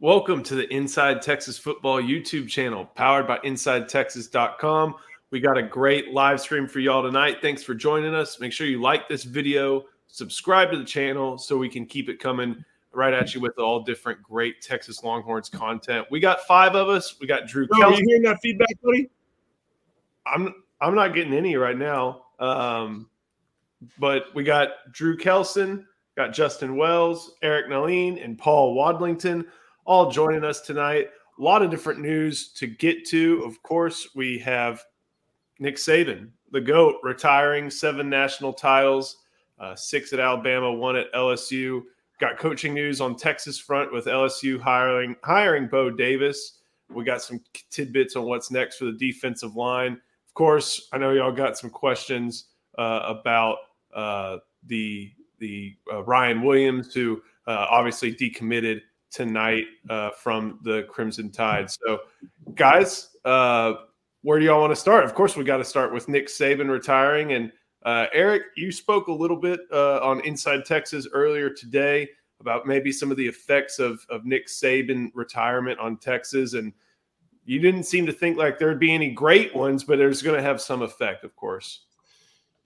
Welcome to the Inside Texas Football YouTube channel, powered by InsideTexas.com. We got a great live stream for y'all tonight. Thanks for joining us. Make sure you like this video, subscribe to the channel so we can keep it coming right at you with all different great Texas Longhorns content. We got five of us. We got Drew. Are you hearing that feedback, buddy? I'm I'm not getting any right now. Um, but we got Drew Kelson, got Justin Wells, Eric Nahlin, and Paul Wadlington all joining us tonight. A lot of different news to get to. Of course, we have Nick Saban, the GOAT, retiring seven national titles, uh, six at Alabama, one at LSU. Got coaching news on Texas front with LSU hiring hiring Bo Davis. We got some tidbits on what's next for the defensive line. Of course, I know y'all got some questions uh, about uh, the the uh, Ryan Williams, who uh, obviously decommitted tonight uh, from the Crimson Tide. So, guys, uh, where do y'all want to start? Of course, we got to start with Nick Saban retiring. And uh, Eric, you spoke a little bit uh, on Inside Texas earlier today about maybe some of the effects of, of Nick Saban retirement on Texas. And you didn't seem to think like there'd be any great ones, but there's going to have some effect, of course.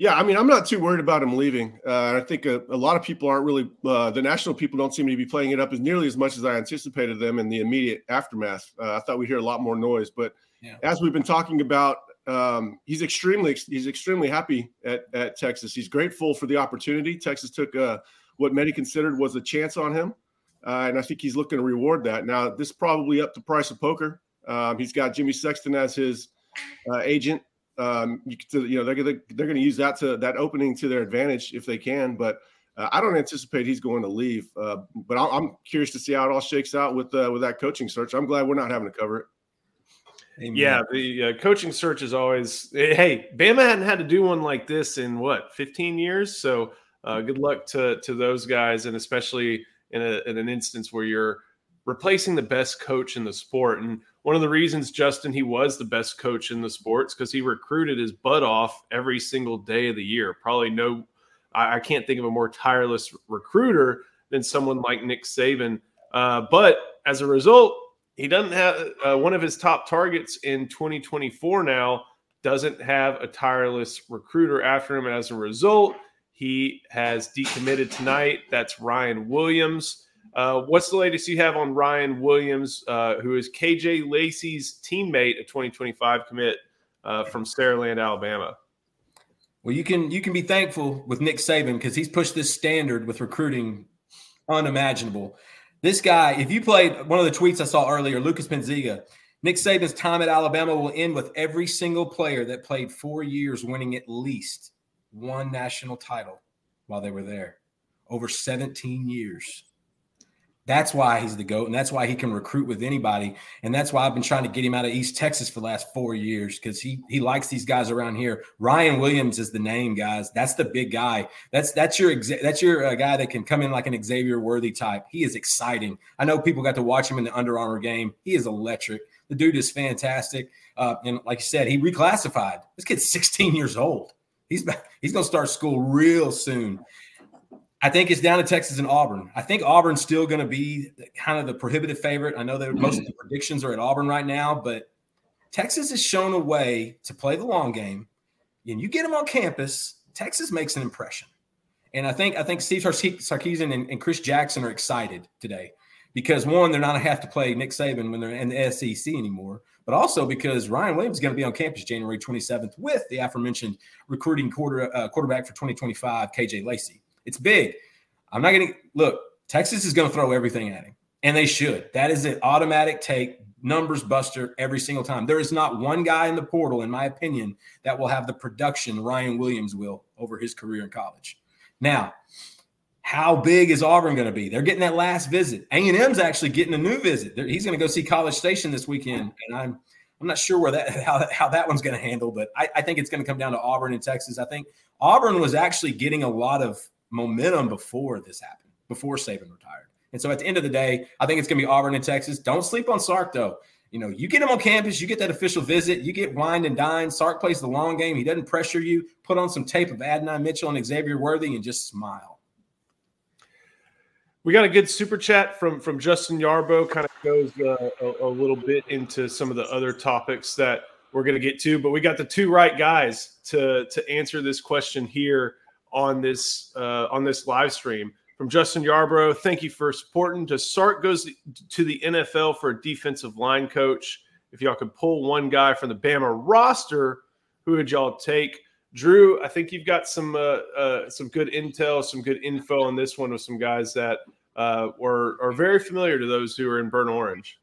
Yeah, I mean, I'm not too worried about him leaving. Uh, I think a, a, lot of people aren't really, uh, the national people don't seem to be playing it up as nearly as much as I anticipated them in the immediate aftermath. Uh, I thought we'd hear a lot more noise, but yeah. as we've been talking about, um, he's extremely he's extremely happy at, at Texas. He's grateful for the opportunity. Texas took uh, what many considered was a chance on him, uh, and I think he's looking to reward that. Now, this is probably up the price of poker. Um, he's got Jimmy Sexton as his uh, agent um, you, to, you know they're gonna they're gonna use that to that opening to their advantage if they can. But uh, I don't anticipate he's going to leave. Uh, but i am curious to see how it all shakes out with uh, with that coaching search. I'm glad we're not having to cover it. Amen. Yeah, the uh, coaching search is always. Eh, hey, Bama hadn't had to do one like this in what 15 years. So uh, good luck to to those guys, and especially in, a, in an instance where you're replacing the best coach in the sport. And one of the reasons Justin he was the best coach in the sports because he recruited his butt off every single day of the year. Probably no, I, I can't think of a more tireless recruiter than someone like Nick Saban. Uh, but as a result, he doesn't have uh, one of his top targets in 2024 now doesn't have a tireless recruiter after him. And as a result, he has decommitted tonight. That's Ryan Williams. Uh, what's the latest you have on Ryan Williams, uh, who is KJ Lacey's teammate, a 2025 commit uh, from Saraland, Alabama? Well, you can you can be thankful with Nick Saban because he's pushed this standard with recruiting unimaginable. This guy, if you played one of the tweets I saw earlier, Lucas Penziga, Nick Saban's time at Alabama will end with every single player that played four years winning at least one national title while they were there over 17 years. That's why he's the GOAT, and that's why he can recruit with anybody. And that's why I've been trying to get him out of East Texas for the last four years because he he likes these guys around here. Ryan Williams is the name, guys. That's the big guy. That's that's your that's your uh, guy that can come in like an Xavier Worthy type. He is exciting. I know people got to watch him in the Under Armour game. He is electric. The dude is fantastic. Uh, and like you said, he reclassified. This kid's 16 years old. He's he's going to start school real soon. I think it's down to Texas and Auburn. I think Auburn's still going to be kind of the prohibitive favorite. I know that most of the predictions are at Auburn right now, but Texas has shown a way to play the long game. And you get them on campus, Texas makes an impression. And I think I think Steve Sarkisian and, and Chris Jackson are excited today because one, they're not going to have to play Nick Saban when they're in the SEC anymore, but also because Ryan Williams is going to be on campus January 27th with the aforementioned recruiting quarter uh, quarterback for 2025, KJ Lacey. It's big. I'm not going to look. Texas is going to throw everything at him, and they should. That is an automatic take, numbers buster every single time. There is not one guy in the portal, in my opinion, that will have the production Ryan Williams will over his career in college. Now, how big is Auburn going to be? They're getting that last visit. A&M's actually getting a new visit. He's going to go see College Station this weekend, and I'm I'm not sure where that how, how that one's going to handle, but I, I think it's going to come down to Auburn and Texas. I think Auburn was actually getting a lot of momentum before this happened, before Saban retired. And so at the end of the day, I think it's going to be Auburn and Texas. Don't sleep on Sark, though. You know, you get him on campus, you get that official visit, you get wined and dined. Sark plays the long game. He doesn't pressure you. Put on some tape of Adonai Mitchell and Xavier Worthy and just smile. We got a good super chat from from Justin Yarbrough. Kind of goes uh, a, a, little bit into some of the other topics that we're going to get to, but we got the two right guys to to answer this question here on this uh, on this live stream from Justin Yarbrough. Thank you for supporting. Does Sark goes to the NFL for a defensive line coach? If y'all could pull one guy from the Bama roster, who would y'all take? Drew, I think you've got some uh, uh, some good intel, some good info on this one with some guys that uh, were are very familiar to those who are in Burnt Orange.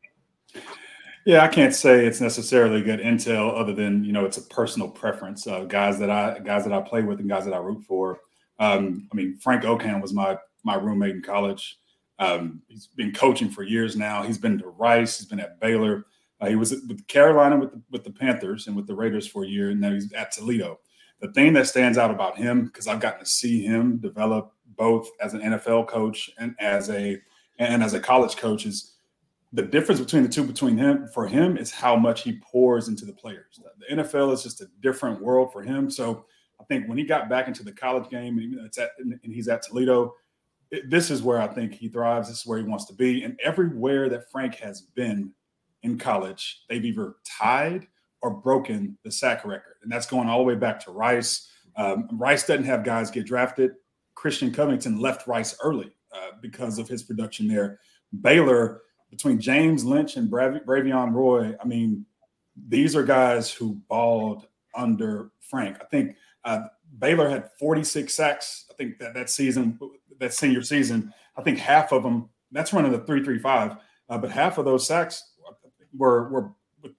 Yeah, I can't say it's necessarily good intel, other than you know it's a personal preference. Uh, guys that I guys that I play with and guys that I root for. Um, I mean, Frank Okam was my my roommate in college. Um, he's been coaching for years now. He's been to Rice. He's been at Baylor. Uh, he was with Carolina with the, with the Panthers and with the Raiders for a year, and now he's at Toledo the thing that stands out about him because I've gotten to see him develop both as an NFL coach and as a and as a college coach is the difference between the two between him for him is how much he pours into the players. The NFL is just a different world for him. So I think when he got back into the college game and at and he's at Toledo, it, this is where I think he thrives. This is where he wants to be. And everywhere that Frank has been in college, they've either tied or broken the sack record. And that's going all the way back to Rice. Um, Rice doesn't have guys get drafted. Christian Covington left Rice early uh, because of his production there. Baylor, between James Lynch and Brav- Bravvion Roy, I mean, these are guys who balled under Frank. I think uh, Baylor had 46 sacks. I think that that season, that senior season, I think half of them. That's running the three three five, uh, but half of those sacks were were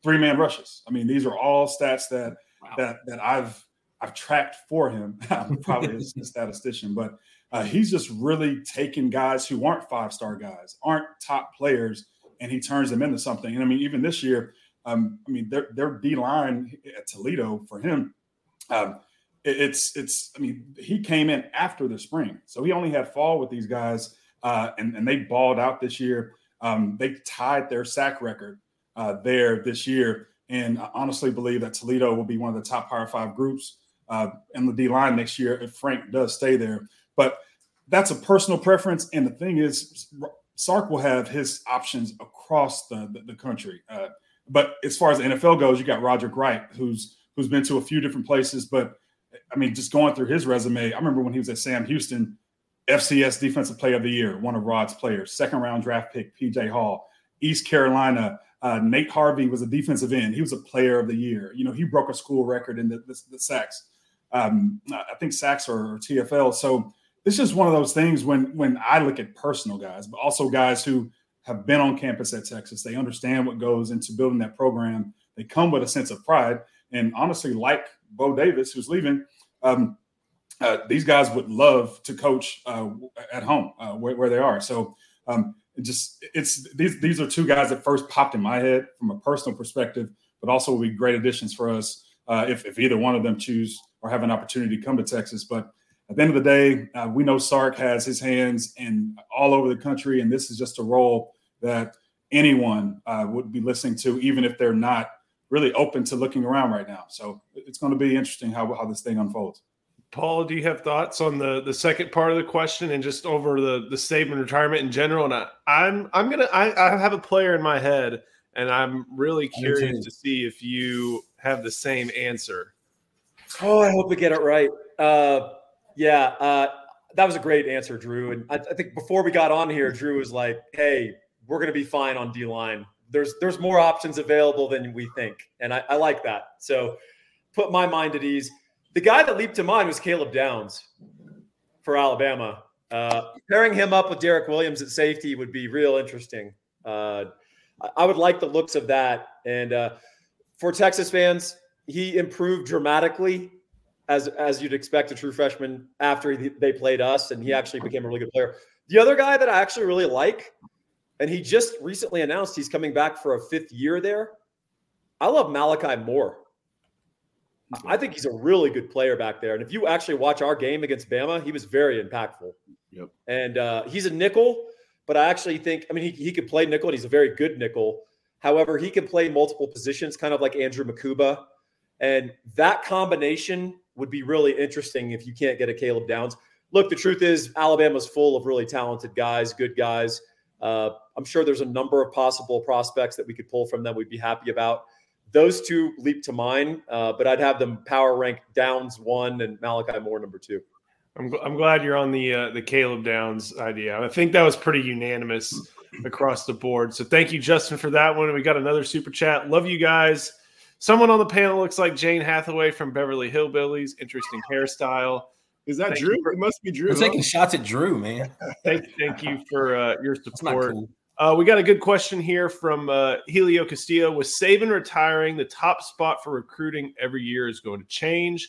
three man rushes. I mean, these are all stats that wow. that that I've I've tracked for him. I'm probably a, statistician, but uh, he's just really taking guys who aren't five star guys, aren't top players, and he turns them into something. And I mean, even this year, um, I mean, their their D line at Toledo for him. Um, it's it's I mean he came in after the spring, so he only had fall with these guys, uh, and and they balled out this year. Um, they tied their sack record uh, there this year. And I honestly believe that Toledo will be one of the top Power Five groups uh, in the D line next year if Frank does stay there. But that's a personal preference. And the thing is, Sark will have his options across the, the, the country. Uh, but as far as the NFL goes, you got Roger Wright, who's who's been to a few different places. But I mean, just going through his resume, I remember when he was at Sam Houston, FCS Defensive Player of the Year, one of Rod's players, second round draft pick, PJ Hall, East Carolina uh, Nate Harvey was a defensive end. He was a player of the year. You know, he broke a school record in the, the, the sacks. Um, I think sacks or, TFL. So this is one of those things when when I look at personal guys, but also guys who have been on campus at Texas. They understand what goes into building that program. They come with a sense of pride. And honestly, like Bo Davis, who's leaving, um, uh, these guys would love to coach uh, at home uh, where, where, they are. So um, it just it's these these are two guys that first popped in my head from a personal perspective, but also will be great additions for us uh, if if either one of them choose or have an opportunity to come to Texas. But at the end of the day, uh, we know Sark has his hands in all over the country, and this is just a role that anyone uh, would be listening to, even if they're not really open to looking around right now. So it's going to be interesting how how this thing unfolds. Paul, do you have thoughts on the the second part of the question and just over the the Saban retirement in general? And I, I'm I'm gonna I, I have a player in my head, and I'm really curious to see if you have the same answer. Oh, I hope we get it right. Uh, yeah, uh, that was a great answer, Drew. And I, I think before we got on here, Drew was like, "Hey, we're gonna be fine on D line. There's there's more options available than we think," and I, I like that. So put my mind at ease. The guy that leaped to mind was Caleb Downs for Alabama. Uh, pairing him up with Derrick Williams at safety would be real interesting. Uh, I would like the looks of that. And uh, for Texas fans, he improved dramatically, as as you'd expect a true freshman after he, they played us, and he actually became a really good player. The other guy that I actually really like, and he just recently announced he's coming back for a fifth year there. I love Malachi Moore. I think he's a really good player back there. And if you actually watch our game against Bama, he was very impactful. Yep. And uh, he's a nickel, but I actually think, I mean, he, he could play nickel and he's a very good nickel. However, he can play multiple positions, kind of like Andrew Mukuba. And that combination would be really interesting if you can't get a Caleb Downs. look, the truth is Alabama's full of really talented guys, good guys. Uh, I'm sure there's a number of possible prospects that we could pull from them. We'd be happy about. Those two leap to mind, uh, but I'd have them power rank Downs one and Malachi Moore number two. I'm, I'm glad you're on the uh, the Caleb Downs idea. I think that was pretty unanimous across the board. So thank you, Justin, for that one. We got another super chat. Love you guys. Someone on the panel looks like Jane Hathaway from Beverly Hillbillies. Interesting hairstyle. Is that Thank Drew? for- it must be Drew. We're huh? taking shots at Drew, man. Thank, thank you for uh, your support. cool. Uh, we got a good question here from uh, Helio Castillo. Was Saban retiring, the top spot for recruiting every year is going to change.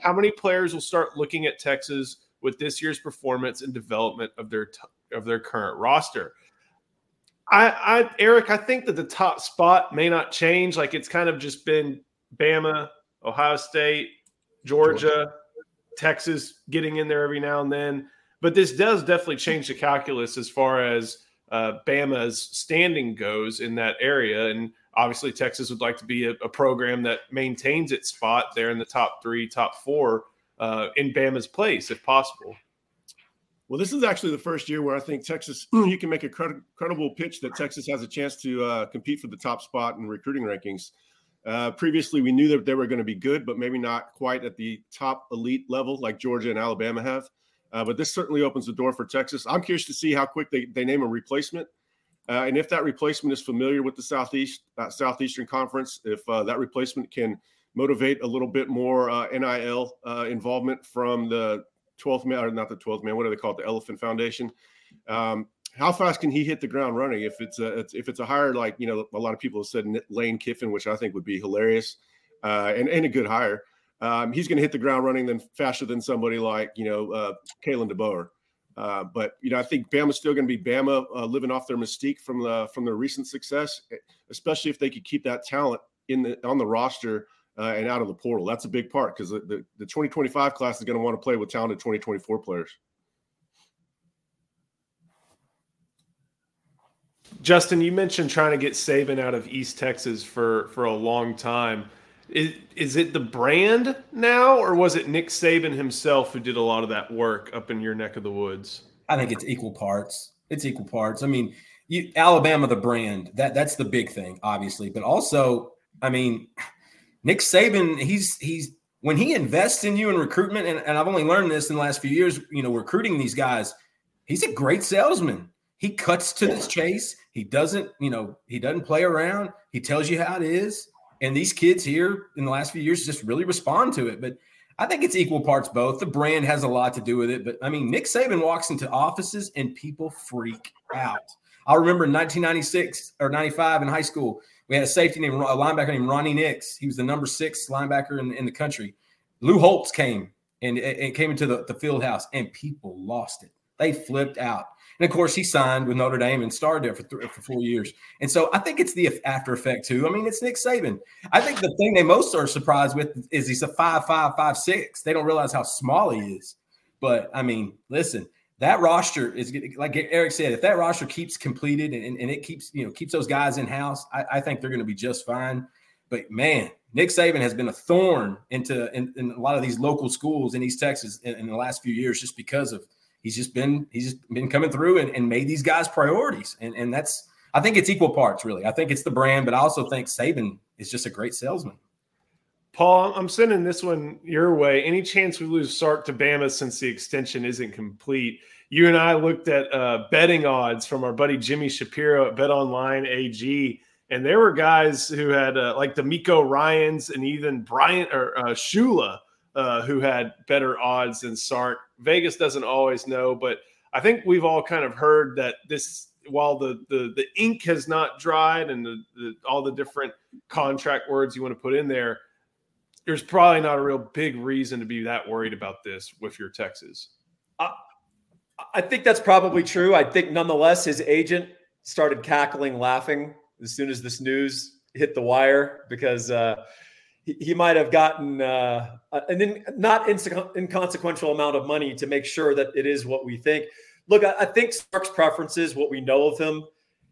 How many players will start looking at Texas with this year's performance and development of their t- of their current roster? I, I, Eric, I think that the top spot may not change. Like it's kind of just been Bama, Ohio State, Georgia, Texas getting in there every now and then. But this does definitely change the calculus as far as uh, Bama's standing goes in that area. And obviously, Texas would like to be a, a program that maintains its spot there in the top three, top four uh, in Bama's place, if possible. Well, this is actually the first year where I think Texas, you can make a credi- credible pitch that Texas has a chance to uh, compete for the top spot in recruiting rankings. Uh, previously, we knew that they were going to be good, but maybe not quite at the top elite level like Georgia and Alabama have. Uh, but this certainly opens the door for Texas. I'm curious to see how quick they, they name a replacement. Uh, and if that replacement is familiar with the Southeast uh, Southeastern Conference, if uh, that replacement can motivate a little bit more uh, NIL uh, involvement from the 12th man, or not the 12th man, what do they call it? The Elephant Foundation. Um, how fast can he hit the ground running? If it's a if it's a hire like you know a lot of people have said Lane Kiffin, which I think would be hilarious, uh, and and a good hire. Um, he's going to hit the ground running then faster than somebody like you know uh, Kalen DeBoer. Uh, but you know, I think Bama's still going to be Bama, uh, living off their mystique from the from their recent success, especially if they could keep that talent in the on the roster uh, and out of the portal. That's a big part because the, the, the 2025 class is going to want to play with talented 2024 players. Justin, you mentioned trying to get Saban out of East Texas for for a long time. Is, is it the brand now, or was it Nick Saban himself who did a lot of that work up in your neck of the woods? I think it's equal parts. It's equal parts. I mean, you, Alabama, the brand that that's the big thing, obviously, but also, I mean, Nick Saban, he's he's when he invests in you in recruitment, and, and I've only learned this in the last few years, you know, recruiting these guys, he's a great salesman. He cuts to the chase. He doesn't, you know, he doesn't play around. He tells you how it is. And these kids here in the last few years just really respond to it. But I think it's equal parts both. The brand has a lot to do with it. But I mean, Nick Saban walks into offices and people freak out. I remember in 1996 or 95 in high school, we had a safety named a linebacker named Ronnie Nix. He was the number six linebacker in, in the country. Lou Holtz came and it came into the, the field house and people lost it. They flipped out. And of course, he signed with Notre Dame and starred there for, th- for four years. And so I think it's the after effect too. I mean, it's Nick Saban. I think the thing they most are surprised with is he's a five five five six. They don't realize how small he is. But I mean, listen, that roster is like Eric said. If that roster keeps completed and, and it keeps you know keeps those guys in house, I, I think they're going to be just fine. But man, Nick Saban has been a thorn into in, in a lot of these local schools in East Texas in, in the last few years, just because of he's just been he's just been coming through and, and made these guys priorities. And and that's I think it's equal parts, really. I think it's the brand, but I also think Saban is just a great salesman. Paul, I'm sending this one your way. Any chance we lose Sark to Bama since the extension isn't complete? You and I looked at uh, betting odds from our buddy Jimmy Shapiro at Bet Online AG, and there were guys who had uh, like DeMeco Ryans and even Bryant or uh, Shula uh, who had better odds than Sark. Vegas doesn't always know, but I think we've all kind of heard that this, while the the, the ink has not dried and the, the, all the different contract words you want to put in there, there's probably not a real big reason to be that worried about this with your Texas. I, I think that's probably true. I think nonetheless, his agent started cackling, laughing as soon as this news hit the wire because uh, he, he might have gotten uh, an in, not inconsequential amount of money to make sure that it is what we think. Look, I, I think Sark's preferences, what we know of him,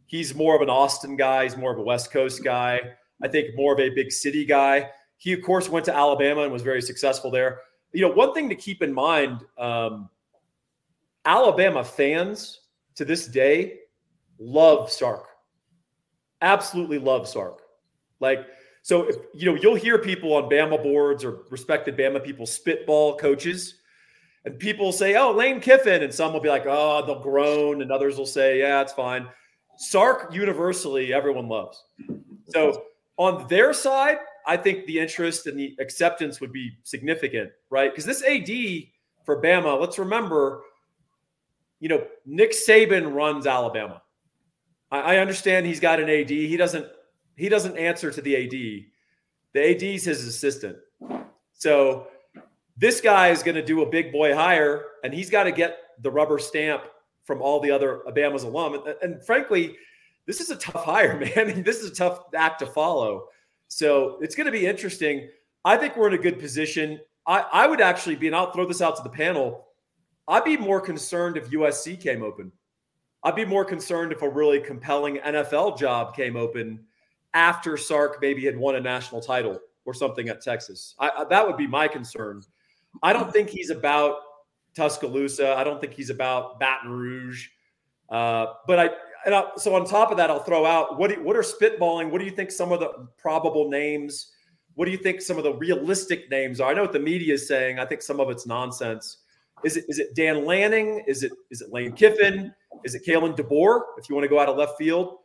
he's more of an Austin guy. He's more of a West Coast guy. I think more of a big city guy. He, of course, went to Alabama and was very successful there. You know, one thing to keep in mind, um, Alabama fans to this day love Sark. Absolutely love Sark. Like, so if you know, you'll hear people on Bama boards or respected Bama people spitball coaches, and people say, "Oh, Lane Kiffin," and some will be like, "Oh, they'll groan," and others will say, "Yeah, it's fine." Sark universally everyone loves. So on their side, I think the interest and the acceptance would be significant, right? Because this AD for Bama, let's remember, you know, Nick Saban runs Alabama. I, I understand he's got an AD. He doesn't he doesn't answer to the AD. The AD is his assistant. So this guy is going to do a big boy hire, and he's got to get the rubber stamp from all the other Alabama's alum. And, and frankly, this is a tough hire, man. this is a tough act to follow. So it's going to be interesting. I think we're in a good position. I, I would actually be, and I'll throw this out to the panel. I'd be more concerned if USC came open. I'd be more concerned if a really compelling NFL job came open after Sark maybe had won a national title or something at Texas. I, that would be my concern. I don't think he's about Tuscaloosa. I don't think he's about Baton Rouge. Uh, but I, and I, so on top of that, I'll throw out what do, what are spitballing? What do you think some of the probable names? What do you think some of the realistic names are? I know what the media is saying. I think some of it's nonsense. Is it is it Dan Lanning? Is it is it Lane Kiffin? Is it Kalen DeBoer? If you want to go out of left field,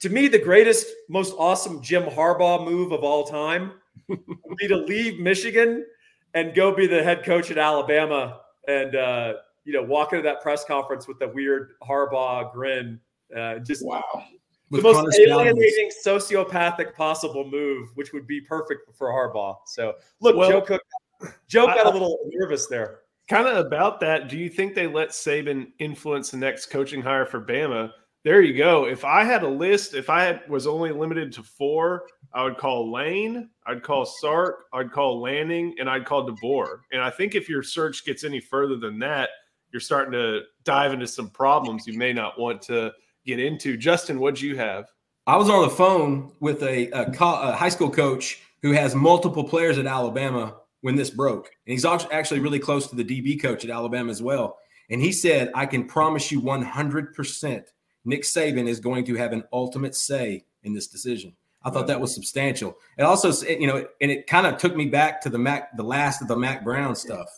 to me, the greatest, most awesome Jim Harbaugh move of all time would be to leave Michigan and go be the head coach at Alabama and uh, you know walk into that press conference with a weird Harbaugh grin. Uh, just wow. The most alienating sociopathic possible move, which would be perfect for Harbaugh. So, look, well, Joe Cook, Joe got I, a little nervous there. Kind of about that. Do you think they let Saban influence the next coaching hire for Bama? There you go. If I had a list, if I had, was only limited to four, I would call Lane, I'd call Sark, I'd call Lanning, and I'd call DeBoer. And I think if your search gets any further than that, you're starting to dive into some problems you may not want to get into. Justin, what'd you have? I was on the phone with a, a, co- a high school coach who has multiple players at Alabama when this broke. And he's actually really close to the DB coach at Alabama as well. And he said, I can promise you 100% Nick Saban is going to have an ultimate say in this decision. I thought that was substantial. It also, you know, and it kind of took me back to the Mac, the last of the Mack Brown stuff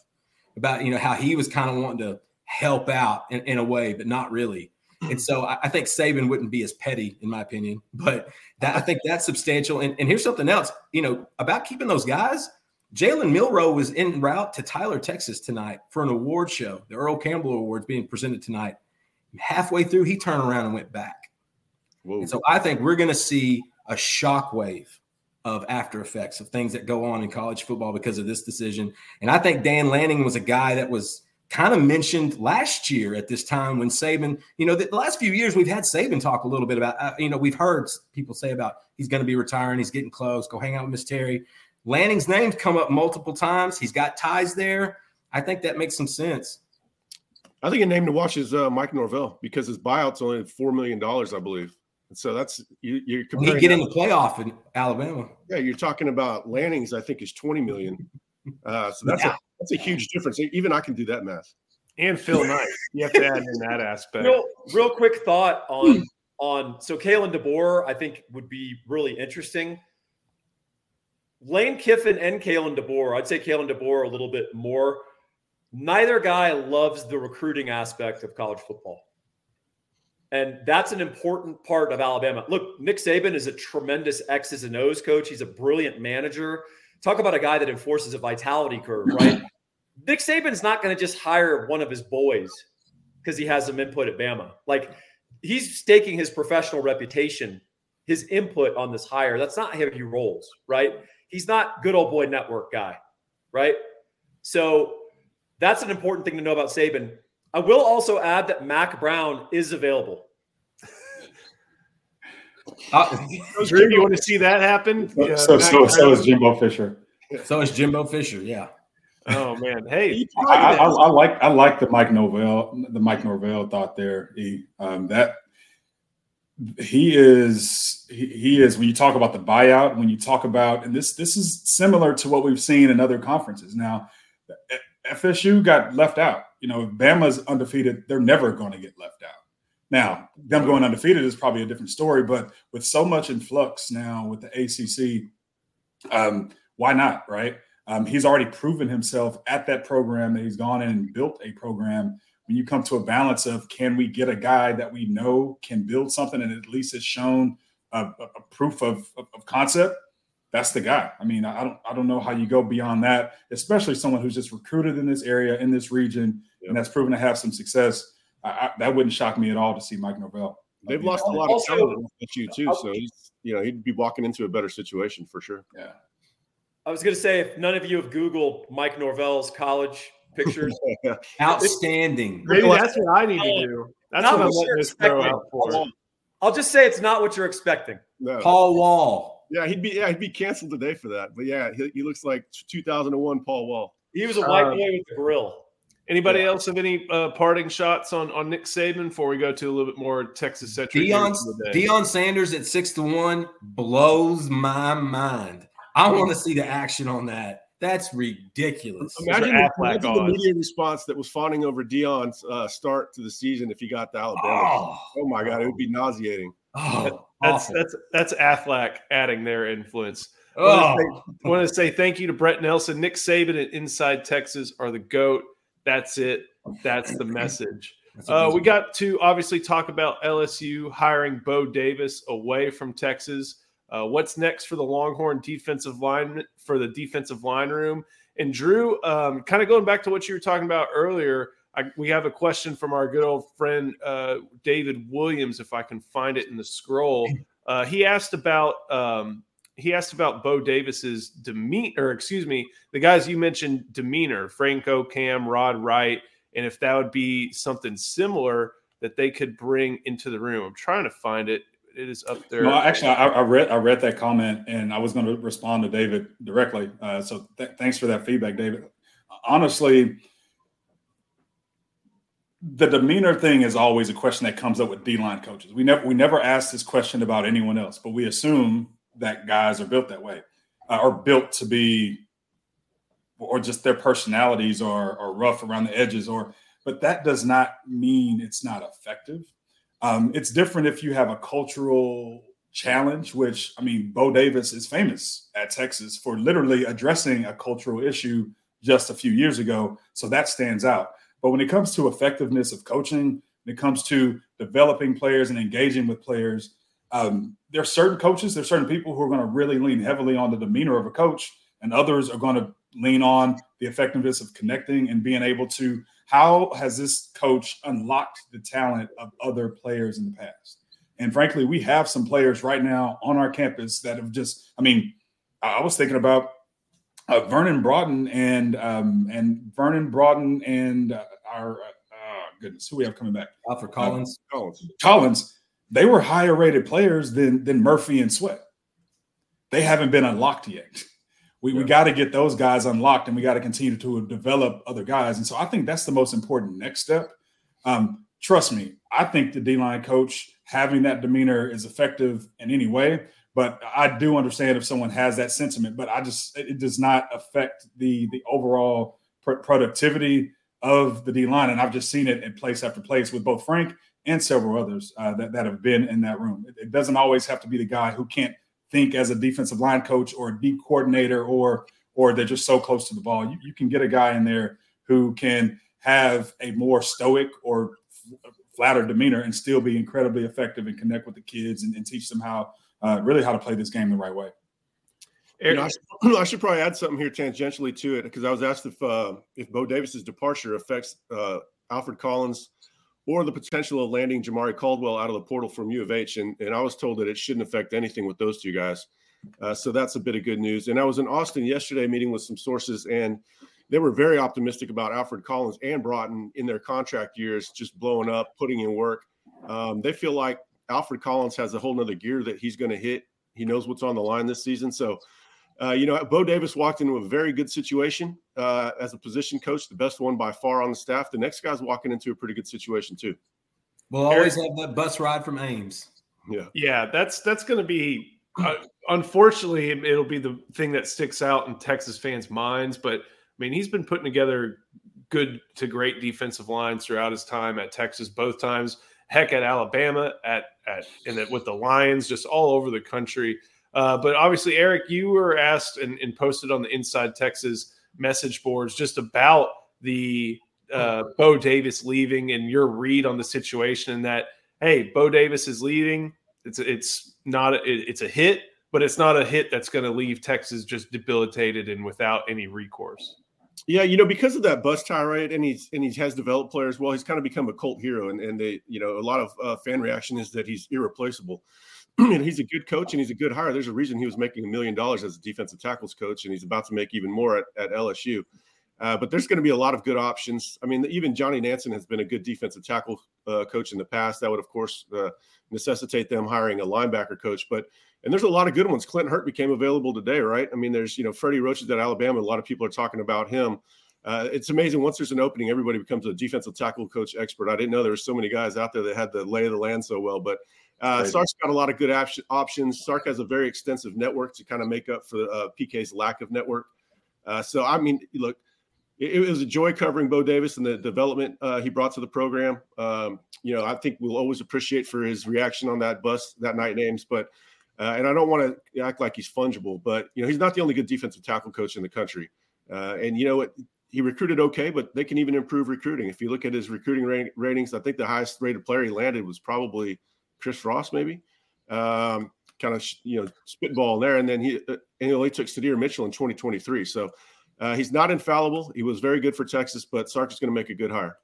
about, you know, how he was kind of wanting to help out in, in a way, but not really. And mm-hmm. so I, I, think Saban wouldn't be as petty, in my opinion. But that, I think that's substantial. And, and here's something else, you know, about keeping those guys. Jalen Milroe was en route to Tyler, Texas tonight for an award show, the Earl Campbell Awards being presented tonight. Halfway through, he turned around and went back. And so I think we're going to see a shockwave of after effects of things that go on in college football because of this decision. And I think Dan Lanning was a guy that was kind of mentioned last year at this time when Saban, you know, the, last few years we've had Saban talk a little bit about, uh, you know, we've heard people say about he's going to be retiring, he's getting close, go hang out with Miss Terry. Lanning's name's come up multiple times. He's got ties there. I think that makes some sense. I think a name to watch is uh, Mike Norvell because his buyout's only four million dollars, I believe. And so that's you. You're comparing. He get in the playoff in Alabama. Yeah, you're talking about Lanning's. I think is twenty million. Uh, so that's yeah. a that's a huge difference. Even I can do that math. And Phil Knight, you have to add in that aspect. Real, real quick thought on on so Kalen DeBoer, I think would be really interesting. Lane Kiffin and Kalen DeBoer, I'd say Kalen DeBoer a little bit more neither guy loves the recruiting aspect of college football. And that's an important part of Alabama. Look, Nick Saban is a tremendous X's and O's coach. He's a brilliant manager. Talk about a guy that enforces a vitality curve, right? Nick Saban's not going to just hire one of his boys because he has some input at Bama. Like he's staking his professional reputation, his input on this hire. That's not how he rolls, right? He's not good old boy network guy, right? So that's an important thing to know about Saban. I will also add that Mack Brown is available. Uh, Drew, you want to see that happen? So, yeah, so, so, so, is Jimbo Fisher. So is Jimbo Fisher. Yeah. Oh man, hey, I, I, I, like I like the Mike Norvell the Mike Norvell thought there. He um, that he is he, he is when you talk about the buyout when you talk about and this this is similar to what we've seen in other conferences now FSU got left out. You know, if Bama's undefeated, they're never going to get left out. Now, them going undefeated is probably a different story, but with so much in flux now with the ACC, um, why not, right? Um, he's already proven himself at that program that he's gone in and built a program. When you come to a balance of can we get a guy that we know can build something and at least has shown a, a proof of, of, of concept, that's the guy. I mean, I don't I don't know how you go beyond that, especially someone who's just recruited in this area in this region yep. and that's proven to have some success. I, I, that wouldn't shock me at all to see Mike Norvell. They've lost a lot of talent at you too, so he's you know he'd be walking into a better situation for sure. Yeah. I was going to say, if none of you have Googled Mike Norvell's college pictures, outstanding. Maybe that's what I need to do. That's what I'm letting this throw out for. I'll just say it's not what you're expecting. No. Paul Wall. Yeah, he'd be yeah he'd be canceled today for that. But yeah, he, he looks like 2001 Paul Wall. He was a white uh, boy with the grill. Anybody yeah. else have any uh, parting shots on on Nick Saban before we go to a little bit more Texas centric? Deion, Deion Sanders at six to one blows my mind. I want to see the action on that. That's ridiculous. Imagine, the, imagine the, media response that was fawning over Deion's uh, start to the season if he got to Alabama. Oh, oh my God, it would be nauseating. Oh, that's that's that's Aflac adding their influence. Oh. I want, say, I want to say thank you to Brett Nelson, Nick Saban, and Inside Texas are the goat. That's it. That's the message. Uh, we got to obviously talk about LSU hiring Bo Davis away from Texas. Uh, what's next for the Longhorn defensive line for the defensive line room? And Drew, um, kind of going back to what you were talking about earlier, I, we have a question from our good old friend uh, David Williams. If I can find it in the scroll, uh, he asked about um, he asked about Bo Davis's demeanor, or excuse me, the guys you mentioned demeanor, Frank Okam, Rod, Wright, and if that would be something similar that they could bring into the room. I'm trying to find it it is up there. No, actually, I, I, read I read that comment, and I was going to respond to David directly. Uh, so th- thanks for that feedback, David. Honestly, the demeanor thing is always a question that comes up with D line coaches. We never we never ask this question about anyone else, but we assume that guys are built that way, uh, or built to be, or just their personalities are are rough around the edges, or. But that does not mean it's not effective um, it's different if you have a cultural challenge, which I mean, Bo Davis is famous at Texas for literally addressing a cultural issue just a few years ago. So that stands out. But when it comes to effectiveness of coaching, when it comes to developing players and engaging with players, um, there are certain coaches, there are certain people who are going to really lean heavily on the demeanor of a coach, and others are going to lean on the effectiveness of connecting and being able to how has this coach unlocked the talent of other players in the past? And frankly, we have some players right now on our campus that have just, I mean, I was thinking about uh, Vernon Broughton and um, and Vernon Broughton and uh, our uh, goodness, who we have coming back? Alfred Collins. Collins. Collins. They were higher rated players than than Murphy and Sweat. They haven't been unlocked yet we, yeah. we got to get those guys unlocked and we got to continue to develop other guys. And so I think that's the most important next step. Um, trust me, I think the D line coach having that demeanor is effective in any way. But I do understand if someone has that sentiment, but I just it does not affect the the overall pr- productivity of the D line. And I've just seen it in place after place with both Frank and several others uh, that, that have been in that room. It, it doesn't always have to be the guy who can't think as a defensive line coach or a deep coordinator or or they're just so close to the ball. You, you can get a guy in there who can have a more stoic or flatter demeanor and still be incredibly effective and connect with the kids and, and teach them how uh, really how to play this game the right way. You know, I, should, I, should, probably add something here tangentially to it because I was asked if uh, if Bo Davis's departure affects uh, Alfred Collins or the potential of landing Jamari Caldwell out of the portal from U of H. And, and I was told that it shouldn't affect anything with those two guys. Uh, so that's a bit of good news. And I was in Austin yesterday meeting with some sources, and they were very optimistic about Alfred Collins and Broughton in their contract years, just blowing up, putting in work. Um, they feel like Alfred Collins has a whole nother gear that he's going to hit. He knows what's on the line this season. So uh, you know, Bo Davis walked into a very good situation uh, as a position coach, the best one by far on the staff. The next guy's walking into a pretty good situation too. We'll always have that bus ride from Ames. Yeah, yeah, that's that's going to be. Uh, unfortunately, it'll be the thing that sticks out in Texas fans' minds. But I mean, he's been putting together good to great defensive lines throughout his time at Texas, both times. Heck, at Alabama, at at and with the Lions, just all over the country. Uh, but obviously, Eric, you were asked and, and, posted on the Inside Texas message boards just about the uh, Bo Davis leaving and your read on the situation. And that hey, Bo Davis is leaving. It's it's not a, it's a hit, but it's not a hit that's going to leave Texas just debilitated and without any recourse. Yeah, you know, because of that bus tirade, and he's and he has developed players well, he's kind of become a cult hero, and and they, you know, a lot of uh, fan reaction is that he's irreplaceable. and he's a good coach and he's a good hire. There's a reason he was making a million dollars as a defensive tackles coach, and he's about to make even more at, at LSU. Uh, but there's going to be a lot of good options. I mean, even Johnny Nansen has been a good defensive tackle uh, coach in the past. That would, of course, uh, necessitate them hiring a linebacker coach. But and there's a lot of good ones. Clinton Hurtt became available today, right? I mean, there's you know Freddie Roach is at Alabama. A lot of people are talking about him. Uh, it's amazing. Once there's an opening, everybody becomes a defensive tackle coach expert. I didn't know there were so many guys out there that had the lay of the land so well. But uh. Sark's got a lot of good op- options. Sark has a very extensive network to kind of make up for uh, PK's lack of network. Uh, so I mean, look, it, it, was a joy covering Bo Davis and the development uh, he brought to the program. Um, you know, I think we'll always appreciate for his reaction on that bus that night names, but. Uh, and I don't want to act like he's fungible, but you know he's not the only good defensive tackle coach in the country. Uh, and you know what? He recruited okay, but they can even improve recruiting. If you look at his recruiting ratings, I think the highest rated player he landed was probably Chris Ross, maybe. Um, kind of you know spitball there, and then he and he only took Sydir Mitchell in 2023. So uh, he's not infallible. He was very good for Texas, but Sark is going to make a good hire.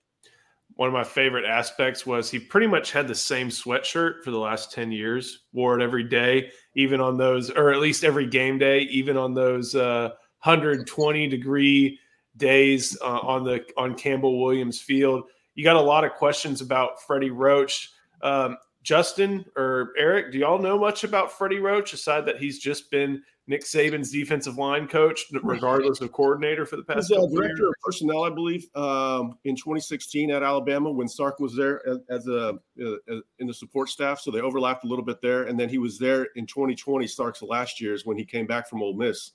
One of my favorite aspects was he pretty much had the same sweatshirt for the last 10 years, wore it every day, even on those, or at least every game day, even on those uh, 120 degree days uh, on the on Campbell Williams Field. You got a lot of questions about Freddie Roach. Um, Justin or Eric, do y'all know much about Freddie Roach aside that he's just been Nick Saban's defensive line coach, regardless of coordinator for the past? He's a director years? of personnel, I believe, um, in 2016 at Alabama when Sark was there as, as a uh, in the support staff, so they overlapped a little bit there. And then he was there in 2020, Sark's last years when he came back from Ole Miss.